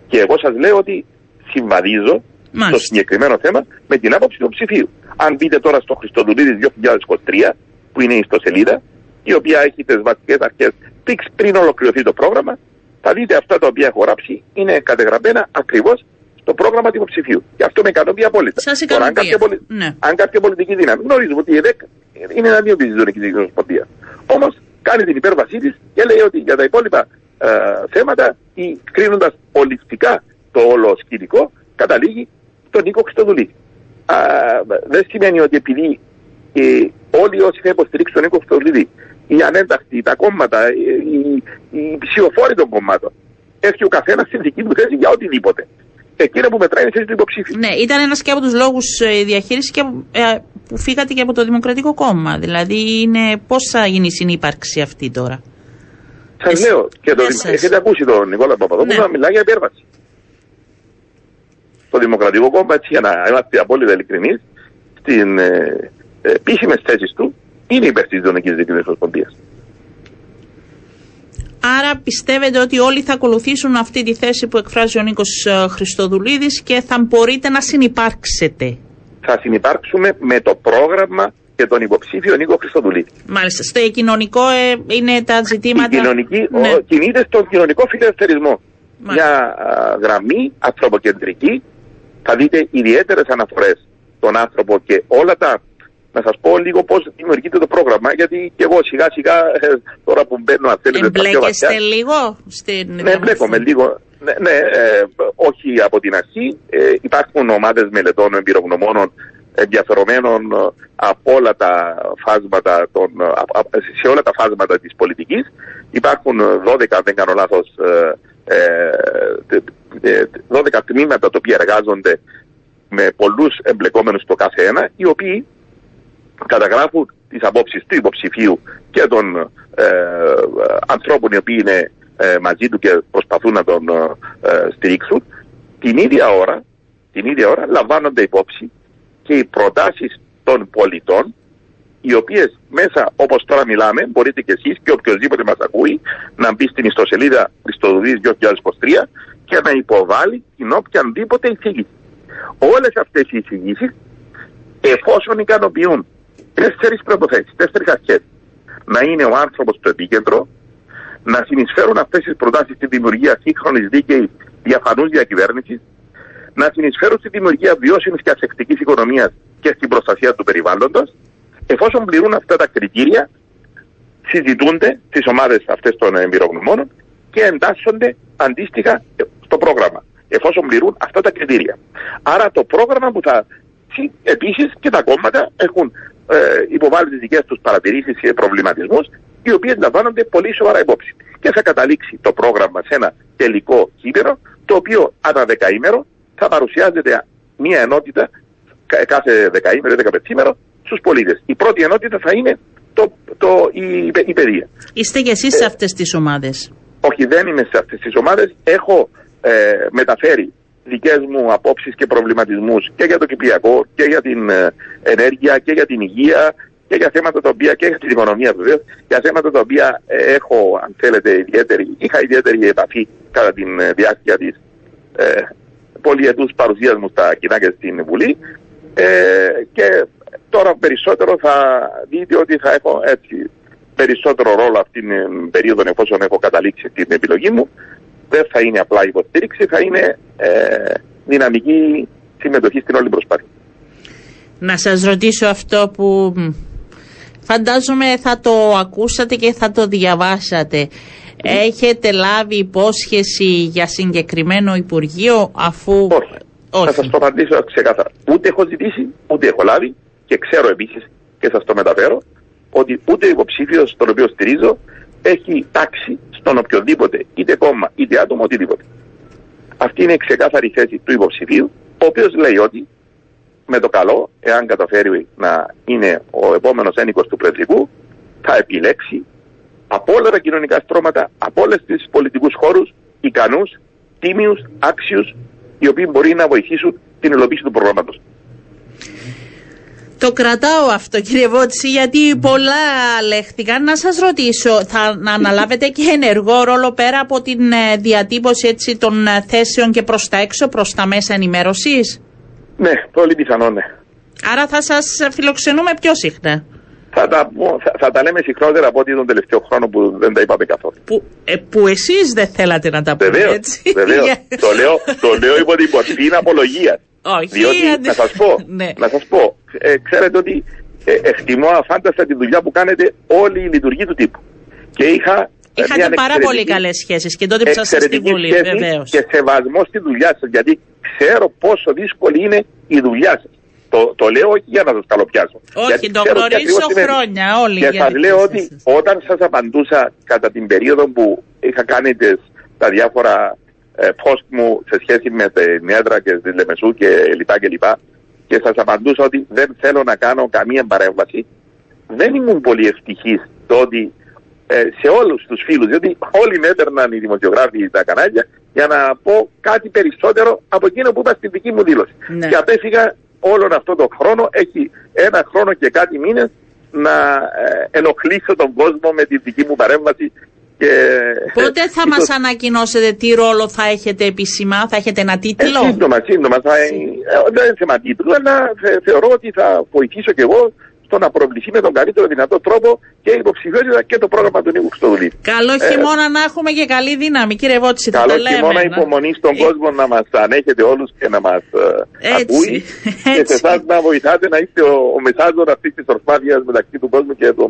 Και εγώ σας λέω ότι συμβαδίζω Μάλιστα. στο συγκεκριμένο θέμα με την άποψη του ψηφίου. Αν μπείτε τώρα στο Χριστοδουλίδη 2023, που είναι η ιστοσελίδα, η οποία έχει τις βασικές αρχές πριν ολοκληρωθεί το πρόγραμμα, θα δείτε αυτά τα οποία έχω γράψει είναι κατεγραμμένα ακριβώς το πρόγραμμα του υποψηφίου. Και αυτό με ικανοποιεί απόλυτα. Σας ικανοποιεί. αν, κάποια πολι... ναι. αν κάποια πολιτική δύναμη γνωρίζουμε ότι η ΕΔΕΚ είναι εναντίον της Ζωνική Ομοσπονδία. Όμως κάνει την υπέρβασή της και λέει ότι για τα υπόλοιπα ε, θέματα, κρίνοντας ολιστικά το όλο σκηνικό, καταλήγει στον Νίκο Χρυστοδουλή. δεν σημαίνει ότι επειδή ε, όλοι όσοι θα υποστηρίξουν τον Νίκο Χρυστοδουλίδη, οι ανένταχτοι, τα κόμματα, οι, οι, οι ψηφοφόροι των κομμάτων, έχει ο καθένας στην δική του θέση για οτιδήποτε εκείνο που μετράει είναι η θέση του υποψήφιου. Ναι, ήταν ένας και από τους λόγους ε, διαχείριση και ε, που φύγατε και από το Δημοκρατικό Κόμμα. Δηλαδή, είναι πώς θα γίνει η συνύπαρξη αυτή τώρα; Σας λέω, και το, ναι, έχετε ακούσει τον Νικόλα Παπαδόπουλο ναι. να μιλάει για υπέρβαση. Το Δημοκρατικό Κόμμα, έτσι για να είμαστε απόλυτα ειλικρινείς, στι ε, επίσημε θέσεις του είναι υπέρ της Δονική Δίκη Ομοσπονδία. Άρα πιστεύετε ότι όλοι θα ακολουθήσουν αυτή τη θέση που εκφράζει ο Νίκος ε, Χριστοδουλίδης και θα μπορείτε να συνεπάρξετε; θα συνεπάρξουμε με το πρόγραμμα και τον υποψήφιο Νίκο Χριστοδουλίδη. Μάλιστα. Στο κοινωνικό ε, είναι τα ζητήματα; Η κοινωνική, Ναι. ο, κινείται στον κοινωνικό φιλελευθερισμό. Μια α, γραμμή ανθρωποκεντρική. Θα δείτε ιδιαίτερες αναφορές στον άνθρωπο και όλα τα. Να σας πω λίγο πώς δημιουργείται το πρόγραμμα, γιατί και εγώ σιγά σιγά ε, τώρα που μπαίνω, αν θέλετε, στα πιο βαθιά. Εμπλέκεστε λίγο στην. Ναι, εμπλέκομαι λίγο. Ναι, ναι ε, όχι από την αρχή. Ε, υπάρχουν ομάδες μελετών εμπειρογνωμόνων ενδιαφερομένων ε, από όλα τα φάσματα των, ε, α- α- σε όλα τα φάσματα της πολιτικής. Υπάρχουν ε, 12, αν δεν κάνω λάθος, ε, ε, ε, 12 τμήματα τα οποία εργάζονται με πολλούς εμπλεκόμενους στο κάθε ένα, οι οποίοι καταγράφουν τις απόψεις του υποψηφίου και των ε, ε, ανθρώπων οι οποίοι είναι ε, μαζί του και προσπαθούν να τον ε, ε, στηρίξουν. Την ίδια ώρα, την ίδια ώρα λαμβάνονται υπόψη και οι προτάσεις των πολιτών οι οποίες μέσα όπως τώρα μιλάμε μπορείτε και εσείς και οποιοδήποτε μας ακούει να μπει στην ιστοσελίδα Χριστοδουλής 2023 και να υποβάλει την οποιαδήποτε εισήγηση. Όλες αυτές οι εισηγήσεις εφόσον ικανοποιούν τέσσερις προϋποθέσεις, τέσσερις αρχές. Να είναι ο άνθρωπος στο επίκεντρο, να συνεισφέρουν αυτές τις προτάσεις στη δημιουργία σύγχρονης δίκαιης διαφανούς διακυβέρνησης, να συνεισφέρουν στη δημιουργία βιώσιμης και ασεκτικής οικονομίας και στην προστασία του περιβάλλοντος, εφόσον πληρούν αυτά τα κριτήρια, συζητούνται στις ομάδες αυτές των εμπειρογνωμόνων και εντάσσονται αντίστοιχα στο πρόγραμμα, εφόσον πληρούν αυτά τα κριτήρια. Άρα το πρόγραμμα που θα Συ- Επίσης και τα κόμματα έχουν ε, υποβάλει τις δικές τους παρατηρήσεις και προβληματισμούς οι οποίες λαμβάνονται πολύ σοβαρά υπόψη. Και θα καταλήξει το πρόγραμμα σε ένα τελικό κείμενο το οποίο ανά δεκαήμερο θα παρουσιάζεται μία ενότητα κα- κάθε δεκαήμερο ή δεκαπενθήμερο στους πολίτες. Η πρώτη ενότητα θα είναι το, το, η, η, η παιδεία. Είστε και εσείς σε αυτές τις ομάδες; Όχι, δεν είμαι σε αυτές τις ομάδες. Έχω ε, μεταφέρει δικές μου απόψεις και προβληματισμούς και για το Κυπριακό και για την ε, ενέργεια και για την υγεία και για θέματα τα οποία και για την οικονομία βεβαίως για θέματα τα οποία ε, έχω αν θέλετε ιδιαίτερη, είχα ιδιαίτερη επαφή κατά την ε, διάρκεια της ε, πολυετούς παρουσίας μου στα κοινά και στην Βουλή. Ε, και τώρα περισσότερο θα δείτε ότι θα έχω έτσι περισσότερο ρόλο αυτήν την περίοδο εφόσον έχω καταλήξει την επιλογή μου δεν θα είναι απλά υποστήριξη, θα είναι ε, δυναμική συμμετοχή στην όλη προσπάθεια. Να σας ρωτήσω αυτό που μ, φαντάζομαι θα το ακούσατε και θα το διαβάσατε. Έχετε λάβει υπόσχεση για συγκεκριμένο Υπουργείο αφού... Όχι. Θα σας το απαντήσω ξεκάθαρα. Ούτε έχω ζητήσει, ούτε έχω λάβει και ξέρω επίσης και σας το μεταφέρω ότι ούτε ο υποψήφιος τον οποίο στηρίζω έχει τάξει στον οποιοδήποτε είτε κόμμα είτε άτομο οτιδήποτε. Αυτή είναι η ξεκάθαρη θέση του υποψηφίου ο οποίος λέει ότι με το καλό, εάν καταφέρει να είναι ο επόμενος ένικος του Προεδρικού, θα επιλέξει από όλα τα κοινωνικά στρώματα, από όλες τις πολιτικούς χώρους, ικανούς, τίμιους, άξιους, οι οποίοι μπορεί να βοηθήσουν την υλοποίηση του προγράμματος. Το κρατάω αυτό κύριε Βότση γιατί πολλά λέχθηκαν. Να σας ρωτήσω, θα να αναλάβετε και ενεργό ρόλο πέρα από την ε, διατύπωση έτσι, των ε, θέσεων και προς τα έξω, προς τα μέσα ενημέρωσης; Ναι, πολύ πιθανό ναι. Άρα θα σας φιλοξενούμε πιο συχνά. Θα τα, πω- θα, θα τα λέμε συχνότερα από ότι τον τελευταίο χρόνο που δεν τα είπαμε καθόλου. Που, ε, που εσείς δεν θέλατε να τα πούμε Βεβαίως, έτσι. βεβαίως. Για- το, λέω, το λέω υπό την μορφή απολογίας. Όχι, Διότι, αντι- να σας πω, Ναι. να σας πω ε, ξέρετε ότι ε, εκτιμώ αφάνταστα τη δουλειά που κάνετε όλη η λειτουργή του τύπου. Και είχα ε, Είχατε μια πάρα πολύ εξαιρετική- καλές σχέσεις και τότε που ήσασταν στη εξαιρετική Βουλή, σχέση βεβαίως. Και σεβασμό στη δουλειά σας, γιατί ξέρω πόσο δύσκολη είναι η δουλειά σας. Το, το λέω όχι για να σας καλοπιάσω. Όχι, γιατί το ξέρω τι γνωρίζω ακριβώς σημαίνει. χρόνια όλοι. Και για σας δικές λέω σας ότι θέσεις. όταν σας απαντούσα κατά την περίοδο που είχα κάνει τις, τα διάφορα ε, post μου σε σχέση με την έδρα και τη Λεμεσού και λοιπά και λοιπά και σας απαντούσα ότι δεν θέλω να κάνω καμία παρέμβαση δεν ήμουν πολύ ευτυχής το ότι ε, σε όλους τους φίλους, διότι όλοι με έπαιρναν οι δημοσιογράφοι τα κανάλια για να πω κάτι περισσότερο από εκείνο που είπα στην δική μου δήλωση. Ναι. Και απέφυγα όλον αυτό τον χρόνο, έχει ένα χρόνο και κάτι μήνες να ε, ενοχλήσω τον κόσμο με τη δική μου παρέμβαση Και, Πότε θα ίσως... μας ανακοινώσετε τι ρόλο θα έχετε επισημά, θα έχετε ένα τίτλο; Ε, σύντομα, σύντομα. Θα, ε, δεν είναι θέμα τίτλου, αλλά θεωρώ ότι θα βοηθήσω κι εγώ στο να προβληθεί με τον καλύτερο δυνατό τρόπο και η υποψηφιότητα και το πρόγραμμα του Νίκου Χρυστοδουλή. Καλό ε, χειμώνα να έχουμε και καλή δύναμη, κύριε Βότση. Καλό χειμώνα, υπομονή στον ε... κόσμο να μας ανέχετε όλους και να μας ε, ακούει. Και σε εσάς να βοηθάτε να είστε ο, ο μεσάζον αυτής της προσπάθειας μεταξύ του κόσμου και των,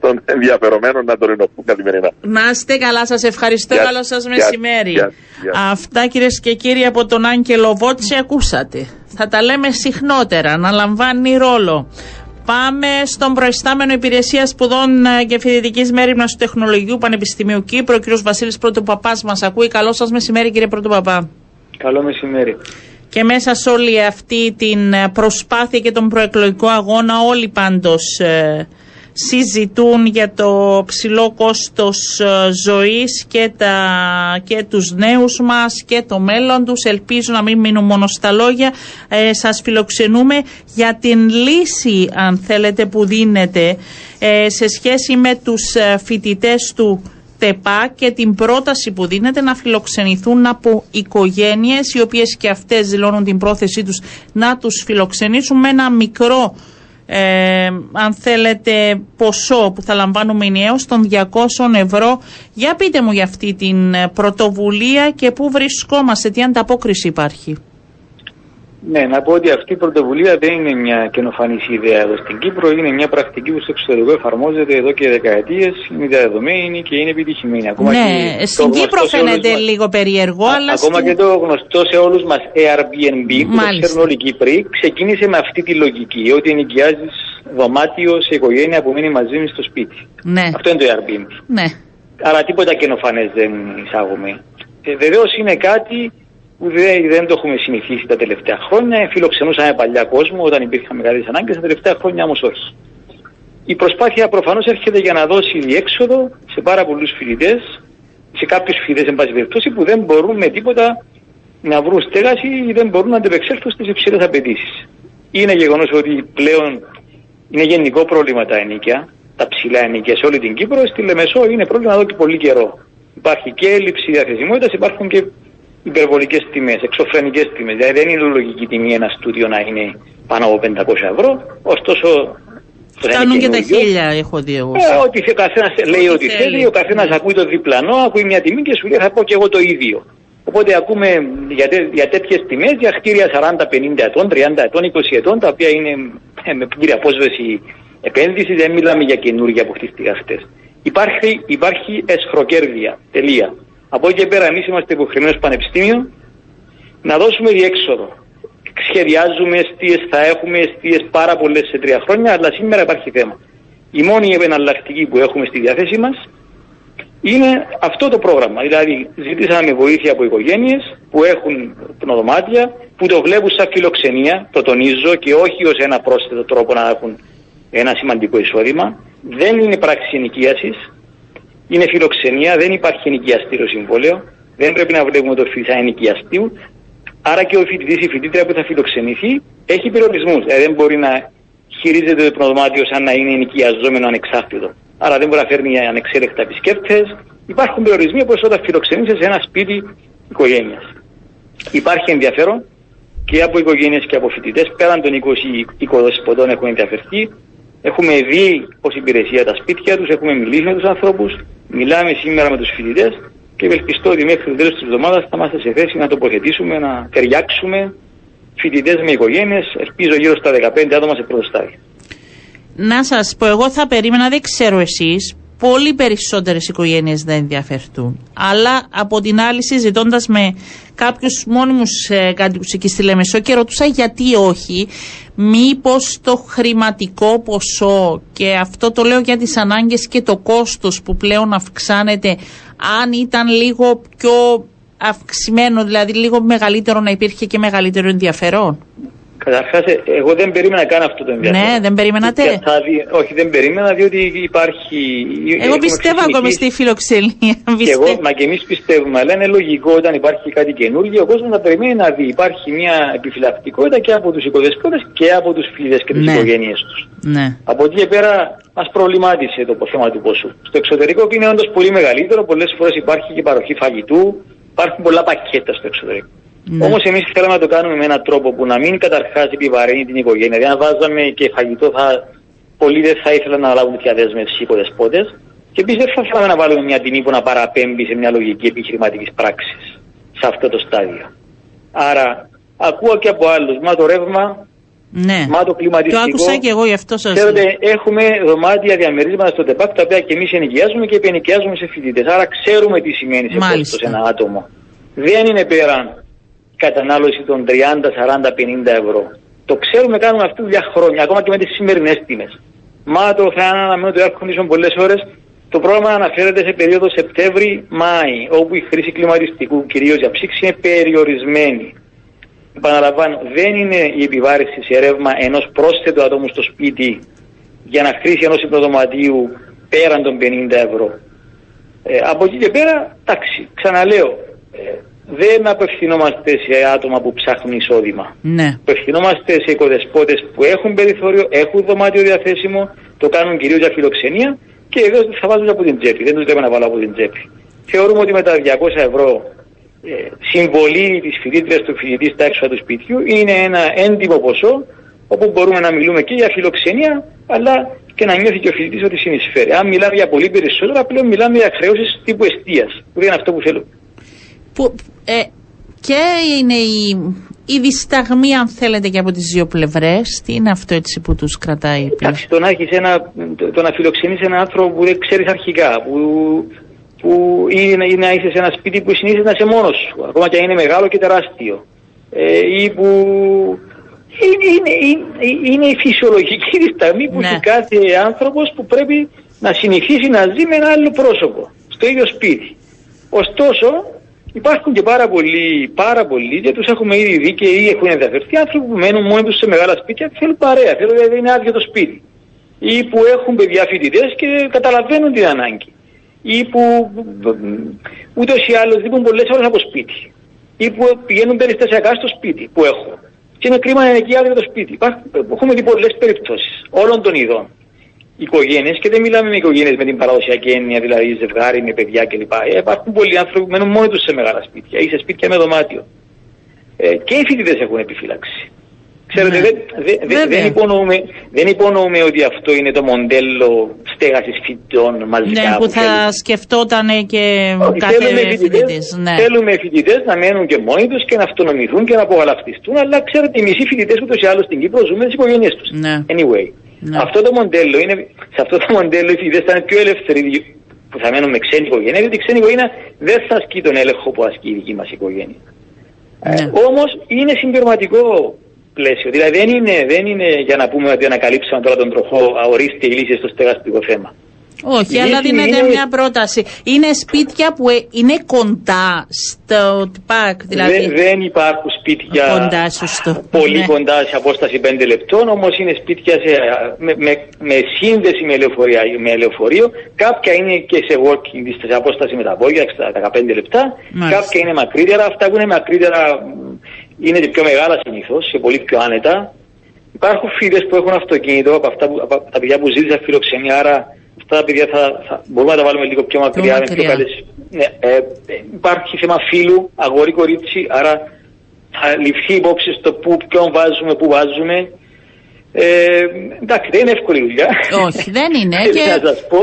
των ενδιαφερομένων να τον ενοχούν καθημερινά. Να είστε καλά, σας ευχαριστώ. Καλό σας μεσημέρι. Αυτά κυρίες και κύριοι από τον Άγγελο Βότση ακούσατε. Θα τα λέμε συχνότερα, να λαμβάνει ρόλο. Πάμε στον προϊστάμενο Υπηρεσία Σπουδών ε, και Φοιτητικής Μέρημνας του Τεχνολογικού Πανεπιστημίου Κύπρου, ο κ. Βασίλης Πρωτοπαπάς. Μας ακούει. Καλό σας μεσημέρι, κύριε Πρωτοπαπά. Καλό μεσημέρι. Και μέσα σε όλη αυτή την ε, προσπάθεια και τον προεκλογικό αγώνα, όλοι πάντως ε, συζητούν για το ψηλό κόστος ε, ζωής και, τα, και τους νέους μας και το μέλλον τους. Ελπίζω να μην μείνουν μόνο στα λόγια. Ε, σας φιλοξενούμε για την λύση, αν θέλετε, που δίνεται ε, σε σχέση με τους ε, φοιτητές του ΤΕΠΑ και την πρόταση που δίνεται να φιλοξενηθούν από οικογένειες οι οποίες και αυτές δηλώνουν την πρόθεσή τους να τους φιλοξενήσουν με ένα μικρό ε, αν θέλετε ποσό που θα λαμβάνουμε ενιαίως των 200 ευρώ. Για πείτε μου για αυτή την πρωτοβουλία και πού βρισκόμαστε, τι ανταπόκριση υπάρχει. Ναι, να πω ότι αυτή η πρωτοβουλία δεν είναι μια καινοφανής ιδέα εδώ στην Κύπρο. Είναι μια πρακτική που στο εξωτερικό εφαρμόζεται εδώ και δεκαετίες. Είναι διαδεδομένη και είναι επιτυχημένη. Ακόμα ναι, και στην Κύπρο φαίνεται μας... λίγο περίεργο, αλλά. Ακόμα και το γνωστό σε όλους μας Airbnb, που το ξέρουν όλοι οι Κύπροι, ξεκίνησε με αυτή τη λογική. Ότι ενοικιάζει δωμάτιο σε οικογένεια που μείνει μαζί στο σπίτι. Ναι. Αυτό είναι το Airbnb. Ναι. Άρα τίποτα καινοφανές δεν εισάγουμε. Ε, Βεβαίως είναι κάτι που δεν το έχουμε συνηθίσει τα τελευταία χρόνια. Φιλοξενούσαμε παλιά κόσμο όταν υπήρχαν μεγάλες ανάγκες, τα τελευταία χρόνια όμως όχι. Η προσπάθεια προφανώς έρχεται για να δώσει διέξοδο σε πάρα πολλούς φοιτητές, σε κάποιους φοιτητές, εν πάση περιπτώσει, που δεν μπορούν με τίποτα να βρουν στέγαση ή δεν μπορούν να αντεπεξέλθουν στις υψηλές απαιτήσεις. Είναι γεγονός ότι πλέον είναι γενικό πρόβλημα τα ενίκια, τα ψηλά ενίκια σε όλη την Κύπρο. Στη Λεμεσό είναι πρόβλημα εδώ και πολύ καιρό. Υπάρχει και έλλειψη διαθεσιμότητας, υπάρχουν και υπερβολικές τιμές, εξωφρενικές τιμές. Δηλαδή δεν είναι λογική τιμή ένα στούντιο να είναι πάνω από 500 ευρώ. Ωστόσο Φτάνουν και τα χίλια, έχω δει εγώ. Ε, ότι ο καθένας λέει ό,τι θέλει, ο καθένας ακούει το διπλανό, ακούει μια τιμή και σου λέει θα πω και εγώ το ίδιο. Οπότε ακούμε για, τέ, για τέτοιες τιμές για κτίρια 40, 50 ετών, 30 ετών, 20 ετών, τα οποία είναι ε, με πλήρη απόσβεση επένδυσης, δεν μιλάμε για καινούργια που χτίστηκαν χτε. Υπάρχει, υπάρχει εσχροκέρδεια. Τελεία. Από εκεί και πέρα εμείς είμαστε υποχρεωμένοι στο Πανεπιστήμιο να δώσουμε διέξοδο. Σχεδιάζουμε αιστείες, θα έχουμε αιστείες πάρα πολλές σε τρία χρόνια, αλλά σήμερα υπάρχει θέμα. Η μόνη επεναλλακτική που έχουμε στη διάθεσή μας είναι αυτό το πρόγραμμα. Δηλαδή, ζητήσαμε βοήθεια από οικογένειες που έχουν πνοδομάτια, που το βλέπουν σαν φιλοξενία, το τονίζω, και όχι ως ένα πρόσθετο τρόπο να έχουν ένα σημαντικό εισόδημα. Δεν είναι πράξη ενοικίασης, είναι φιλοξενία, δεν υπάρχει ενοικιαστήριο συμβόλαιο, δεν πρέπει να βλέπουμε το φύσα ενοικιαστήου. Άρα και ο φοιτητής ή η φοιτήτρια που θα φιλοξενηθεί έχει περιορισμούς. Δηλαδή δεν μπορεί να χειρίζεται το πνοδομάτιο σαν να είναι ενοικιαζόμενο ανεξάρτητο. Άρα δεν μπορεί να φέρνει ανεξέλεκτα επισκέπτες. Υπάρχουν περιορισμοί όπως όταν φιλοξενήσει σε ένα σπίτι οικογένειας. Υπάρχει ενδιαφέρον και από οικογένειες και από φοιτητές. Πέραν των 20 οικοδοσποτών έχουν ενδιαφερθεί. Έχουμε δει ω υπηρεσία τα σπίτια τους, έχουμε μιλήσει με τους ανθρώπους, μιλάμε σήμερα με τους φοιτητές και ευελπιστώ ότι μέχρι το τέλος της εβδομάδας θα είμαστε σε θέση να τοποθετήσουμε, να ταιριάξουμε φοιτητές με οικογένειες, ελπίζω γύρω στα 15 άτομα σε πρώτο στάδιο. Να σας πω, εγώ θα περίμενα, δεν ξέρω εσείς, πολύ περισσότερες οικογένειες δεν ενδιαφερθούν. Αλλά από την άλλη, συζητώντας με κάποιους μόνιμους ε, κάτοικους εκεί στη Λεμεσό και ρωτούσα γιατί όχι, μήπως το χρηματικό ποσό και αυτό το λέω για τις ανάγκες και το κόστος που πλέον αυξάνεται, αν ήταν λίγο πιο αυξημένο, δηλαδή λίγο μεγαλύτερο να υπήρχε και μεγαλύτερο ενδιαφέρον. Καταρχάς, ε, εγώ δεν περίμενα καν αυτό το ενδιαφέρον. Ναι, δεν περίμενατε; όχι, δεν περίμενα, διότι υπάρχει. Εγώ πιστεύω ακόμη στη φιλοξενία. Και εγώ, μα και εμείς πιστεύουμε, αλλά είναι λογικό όταν υπάρχει κάτι καινούργιο, ο κόσμος να περιμένει να δει. Υπάρχει μια επιφυλακτικότητα και από τους οικοδεσπότες και από τους φίλες και τις ναι. οικογένειε τους. Ναι. Από εκεί και πέρα, μας προβλημάτισε το θέμα του ποσού. Στο εξωτερικό που είναι όντως πολύ μεγαλύτερο, πολλές φορές υπάρχει και παροχή φαγητού, υπάρχουν πολλά πακέτα στο εξωτερικό. Ναι. Όμως εμείς θέλαμε να το κάνουμε με έναν τρόπο που να μην καταρχάς επιβαρύνει την οικογένεια. Δηλαδή, αν βάζαμε και φαγητό, θα, πολλοί δεν θα ήθελαν να λάβουν τέτοια δέσμευση οι πότες. Και επίση δεν θα θέλαμε να βάλουμε μια τιμή που να παραπέμπει σε μια λογική επιχειρηματικής πράξης σε αυτό το στάδιο. Άρα, ακούω και από άλλους, μα το ρεύμα ναι. Μα το κλιματιστικό. Το άκουσα και εγώ γι' αυτό σας Ξέρετε, έχουμε δωμάτια διαμερίσματα στο ΤΕΠΑΚ τα οποία και εμείς ενοικιάζουμε και επενοικιάζουμε σε φοιτητές. Άρα ξέρουμε τι σημαίνει σε κόστο ένα άτομο. Δεν είναι πέραν κατανάλωση των 30, 40, 50 ευρώ. Το ξέρουμε, κάνουμε αυτή για χρόνια, ακόμα και με τις σημερινές τιμές. Μα το θα αναμένω το air condition πολλές ώρες. Το πρόγραμμα αναφέρεται σε περίοδο Σεπτέμβρη-Μάη, όπου η χρήση κλιματιστικού, κυρίως για ψήξη, είναι περιορισμένη. Επαναλαμβάνω, δεν είναι η επιβάρηση σε ρεύμα ενός πρόσθετου ατόμου στο σπίτι για να χρήσει ενός υπνοδωματίου πέραν των 50 ευρώ. Ε, από εκεί και πέρα, εντάξει, ξαναλέω, ε, δεν απευθυνόμαστε σε άτομα που ψάχνουν εισόδημα. Ναι. Απευθυνόμαστε σε οικοδεσπότες που έχουν περιθώριο, έχουν δωμάτιο διαθέσιμο, το κάνουν κυρίως για φιλοξενία και εδώ θα βάζουν από την τσέπη. Δεν τους λέμε να βάλω από την τσέπη. Θεωρούμε ότι με τα 200 ευρώ ε, συμβολή της φοιτήτριας του φοιτητή στα έξω του σπιτιού είναι ένα έντιμο ποσό όπου μπορούμε να μιλούμε και για φιλοξενία αλλά και να νιώθει και ο φοιτητής ότι συνεισφέρει. Αν μιλάμε για πολύ περισσότερα, πλέον μιλάμε για χρεώσει τύπου αιστεία, που δεν είναι αυτό που θέλω. Που, ε, και είναι η, η δισταγμή, αν θέλετε, και από τις δύο πλευρές. Τι είναι αυτό έτσι που τους κρατάει πίσω. Εντάξει, το να, ένα, το να φιλοξενείς έναν άνθρωπο που δεν ξέρεις αρχικά, που που ή να, ή να είσαι σε ένα σπίτι που συνήθως να είσαι μόνος σου, ακόμα και αν είναι μεγάλο και τεράστιο. Ε, ή που είναι, είναι, είναι, είναι η φυσιολογική δισταγμή που ναι. έχει κάθε άνθρωπος που πρέπει να συνηθίσει να ζει με ένα άλλο πρόσωπο, στο ίδιο σπίτι. Ωστόσο, υπάρχουν και πάρα πολλοί, πάρα πολλοί και τους έχουμε ήδη δει και ή έχουν ενδιαφερθεί άνθρωποι που μένουν μόνοι τους σε μεγάλα σπίτια και θέλουν παρέα, θέλουν δηλαδή είναι άδειο το σπίτι. Ή που έχουν παιδιά φοιτητές και καταλαβαίνουν την ανάγκη ή που ούτως ή άλλως λείπουν πολλές ώρες από σπίτι ή που πηγαίνουν περιστασιακά στο σπίτι που έχω. Και είναι κρίμα να είναι εκεί άδειο το σπίτι. Υπάρχουν, έχουμε δει πολλές περιπτώσεις όλων των ειδών. Οικογένειες και δεν μιλάμε με οικογένειες με την παραδοσιακή έννοια, δηλαδή ζευγάρι με παιδιά κλπ. Ε, υπάρχουν πολλοί άνθρωποι που μένουν μόνοι τους σε μεγάλα σπίτια ή σε σπίτια με δωμάτιο. Ε, και οι φοιτητές έχουν επιφύλαξη. Ξέρετε, ναι. δεν, δεν, δεν, υπονοούμε, δεν υπονοούμε ότι αυτό είναι το μοντέλο στέγασης φοιτητών μαζικά. Ναι, που, που θα θέλουμε. σκεφτόταν και Όχι, κάθε φοιτητής. Ναι. Θέλουμε φοιτητές να μένουν και μόνοι τους και να αυτονομηθούν και να απογαλακτιστούν. Αλλά ξέρετε, οι μισοί φοιτητές ούτως ή άλλως στην Κύπρο ζούμε τι οικογένειε τους. Ναι. Anyway. Ναι. Αυτό το μοντέλο είναι, σε αυτό το μοντέλο οι φοιτητέ θα είναι πιο ελεύθεροι που θα μένουν με ξένη οικογένεια, γιατί η ξένη οικογένεια δεν θα ασκεί τον έλεγχο που ασκεί η δική μας οικογένεια. Ναι. Ε, Όμως είναι συμπληρωματικό πλαίσιο. Δηλαδή δεν είναι, δεν είναι για να πούμε ότι ανακαλύψαμε τώρα τον τροχό αορίστε η λύση στο στεγαστικό θέμα. Όχι, η αλλά δίνεται είναι... μια πρόταση. Είναι σπίτια που ε, είναι κοντά στο ΤΠΑΚ, δηλαδή. Δεν, δεν υπάρχουν σπίτια κοντά, σωστό. πολύ ναι. κοντά σε απόσταση 5 λεπτών, όμως είναι σπίτια σε, με, με, με, σύνδεση με, με λεωφορείο. Κάποια είναι και σε walking σε απόσταση με τα πόδια, 15 λεπτά. Μάλιστα. Κάποια είναι μακρύτερα. Αυτά που είναι μακρύτερα είναι και πιο μεγάλα συνήθως, και πολύ πιο άνετα. Υπάρχουν φίλε που έχουν αυτοκίνητο από, αυτά που, από τα παιδιά που ζήτησαν φιλοξενία, άρα αυτά τα παιδιά θα, θα μπορούμε να τα βάλουμε λίγο πιο μακριά. Πιο μακριά. Πιο ναι, ε, ε, υπάρχει θέμα φίλου, αγόρι κορίτσι, άρα θα ληφθεί υπόψη στο που, ποιον βάζουμε, πού βάζουμε. Ε, εντάξει, δεν είναι εύκολη δουλειά. Όχι, δεν είναι. και,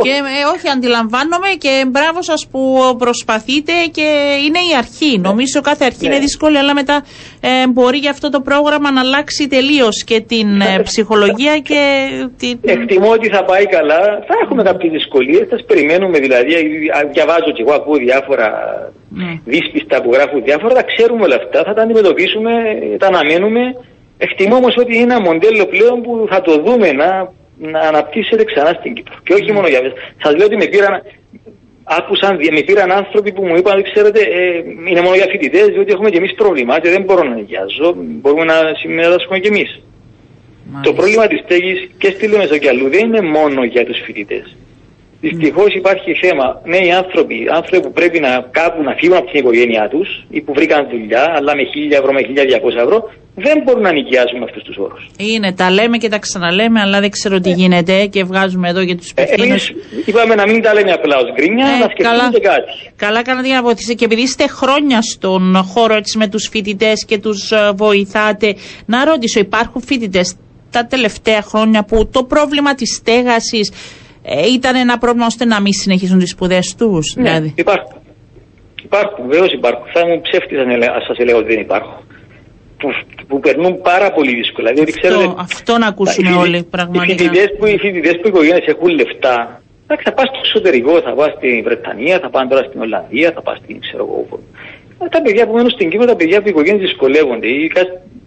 και ε, όχι, αντιλαμβάνομαι και μπράβο σας που προσπαθείτε και είναι η αρχή. Ναι. Νομίζω κάθε αρχή ναι. είναι δύσκολη, αλλά μετά ε, μπορεί για αυτό το πρόγραμμα να αλλάξει τελείως και την ε, ψυχολογία και την. Εκτιμώ ότι θα πάει καλά. Θα έχουμε κάποιες δυσκολίες, θα περιμένουμε δηλαδή. Διαβάζω και εγώ, ακούω διάφορα ναι. δύσπιστα που γράφουν διάφορα. Τα ξέρουμε όλα αυτά, θα τα αντιμετωπίσουμε, τα αναμένουμε. Εκτιμώ όμως ότι είναι ένα μοντέλο πλέον που θα το δούμε να, να αναπτύσσεται ξανά στην Κύπρο. Και όχι μόνο για αυτό. Σας λέω ότι με πήραν, άκουσαν, με πήραν άνθρωποι που μου είπαν, ξέρετε, ε, είναι μόνο για φοιτητές, διότι έχουμε και εμείς πρόβλημα και δεν μπορώ να νοικιάζω. Μπορούμε να συμμετάσχουμε κι εμείς. Το πρόβλημα της στέγης και στη Λεμεσό και αλλού δεν είναι μόνο για τους φοιτητές. Δυστυχώς υπάρχει θέμα. Νέοι άνθρωποι, άνθρωποι που πρέπει να κάπου να φύγουν από την οικογένειά τους ή που βρήκαν δουλειά, αλλά με 1000 ευρώ, με 1200 ευρώ, δεν μπορούν να νοικιάσουν αυτούς τους όρους. Είναι, τα λέμε και τα ξαναλέμε, αλλά δεν ξέρω τι γίνεται και βγάζουμε εδώ για τους υπευθύνου. Εμείς είπαμε να μην τα λέμε απλά ως γκρίνια, να σκεφτούμε και κάτι. Καλά κάνατε για να βοηθήσετε και επειδή είστε χρόνια στον χώρο έτσι με τους φοιτητές και τους βοηθάτε, να ρωτήσω, υπάρχουν φοιτητές τα τελευταία χρόνια που το πρόβλημα της στέγασης ε, ήταν ένα πρόβλημα ώστε να μην συνεχίσουν τις σπουδές τους. Ναι, δηλαδή. υπάρχουν. Υπάρχουν, βεβαίως υπάρχουν. Θα μου ψεύτησα αν σας έλεγα ότι δεν υπάρχουν. Που, που περνούν πάρα πολύ δύσκολα. Αυτό, ξέρετε, αυτό να ακούσουμε οι, όλοι πραγματικά. Οι φοιτητές που, οι φοιτητές που οι οικογένειες έχουν λεφτά, εντάξει, θα πας στο εξωτερικό, θα πας στη Βρετανία, θα πάνε τώρα στην Ολλανδία, θα πας στην ξέρω εγώ. Ε, τα παιδιά που μένουν στην Κύπρο, τα παιδιά που οι οικογένειες δυσκολεύονται.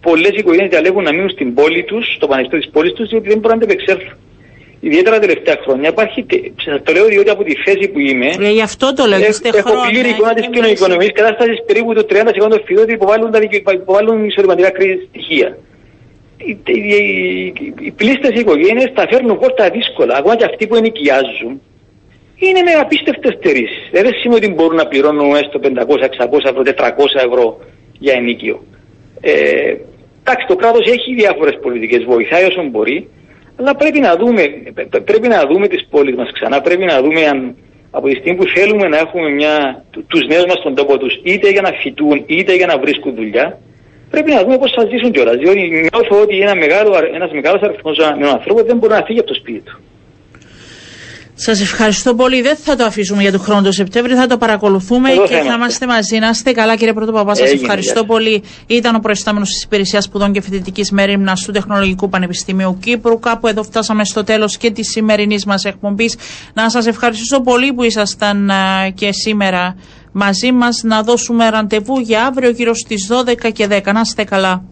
Πολλές οικογένειες διαλέγουν να μείνουν στην πόλη τους, στο πανεπιστήμιο της πόλης τους, διότι δεν μπορούν να αντεπεξέλθουν ιδιαίτερα τα τελευταία χρόνια, υπάρχει, σα το λέω διότι από τη θέση που είμαι. Ε, γι' αυτό το λέω, είστε Έχω πλήρη εικόνα της κοινωνική κατάστασης περίπου το 30% των φοιτών ότι υποβάλλουν, τα, υποβάλλουν εισοδηματικά κρίση στοιχεία. Οι, οι, οι, οι πλήστες οικογένειες τα φέρνουν πόρτα δύσκολα, ακόμα και αυτοί που ενοικιάζουν. Είναι με απίστευτες στερήσεις. Δεν σημαίνει ότι μπορούν να πληρώνουν έστω 500, 600 ευρώ, 400 ευρώ για ενίκιο. Ε, εντάξει, το κράτος έχει διάφορες πολιτικές, βοηθάει όσο μπορεί. Αλλά πρέπει να δούμε, πρέπει να δούμε τις πόλεις μας ξανά, πρέπει να δούμε αν από τη στιγμή που θέλουμε να έχουμε μια, τους νέους μας στον τόπο τους είτε για να φοιτούν είτε για να βρίσκουν δουλειά, πρέπει να δούμε πώς θα ζήσουν κιόλας. Διότι νιώθω ότι ένα μεγάλο, ένας μεγάλος αριθμός νέων ανθρώπων δεν μπορεί να φύγει από το σπίτι του. Σας ευχαριστώ πολύ. Δεν θα το αφήσουμε για τον χρόνο του Σεπτέμβρη, θα το παρακολουθούμε και θα είμαστε μαζί. Να είστε καλά, κύριε Πρωτοπαπά. Σας ευχαριστώ πολύ. Ήταν ο προϊστάμενος της Υπηρεσίας Σπουδών και Φοιτητικής Μέρημνα του Τεχνολογικού Πανεπιστημίου Κύπρου. Κάπου εδώ φτάσαμε στο τέλος και της σημερινής μας εκπομπής. Να σας ευχαριστήσω πολύ που ήσασταν και σήμερα μαζί μας. Να δώσουμε ραντεβού για αύριο γύρω στις 12 και 10. Να είστε καλά.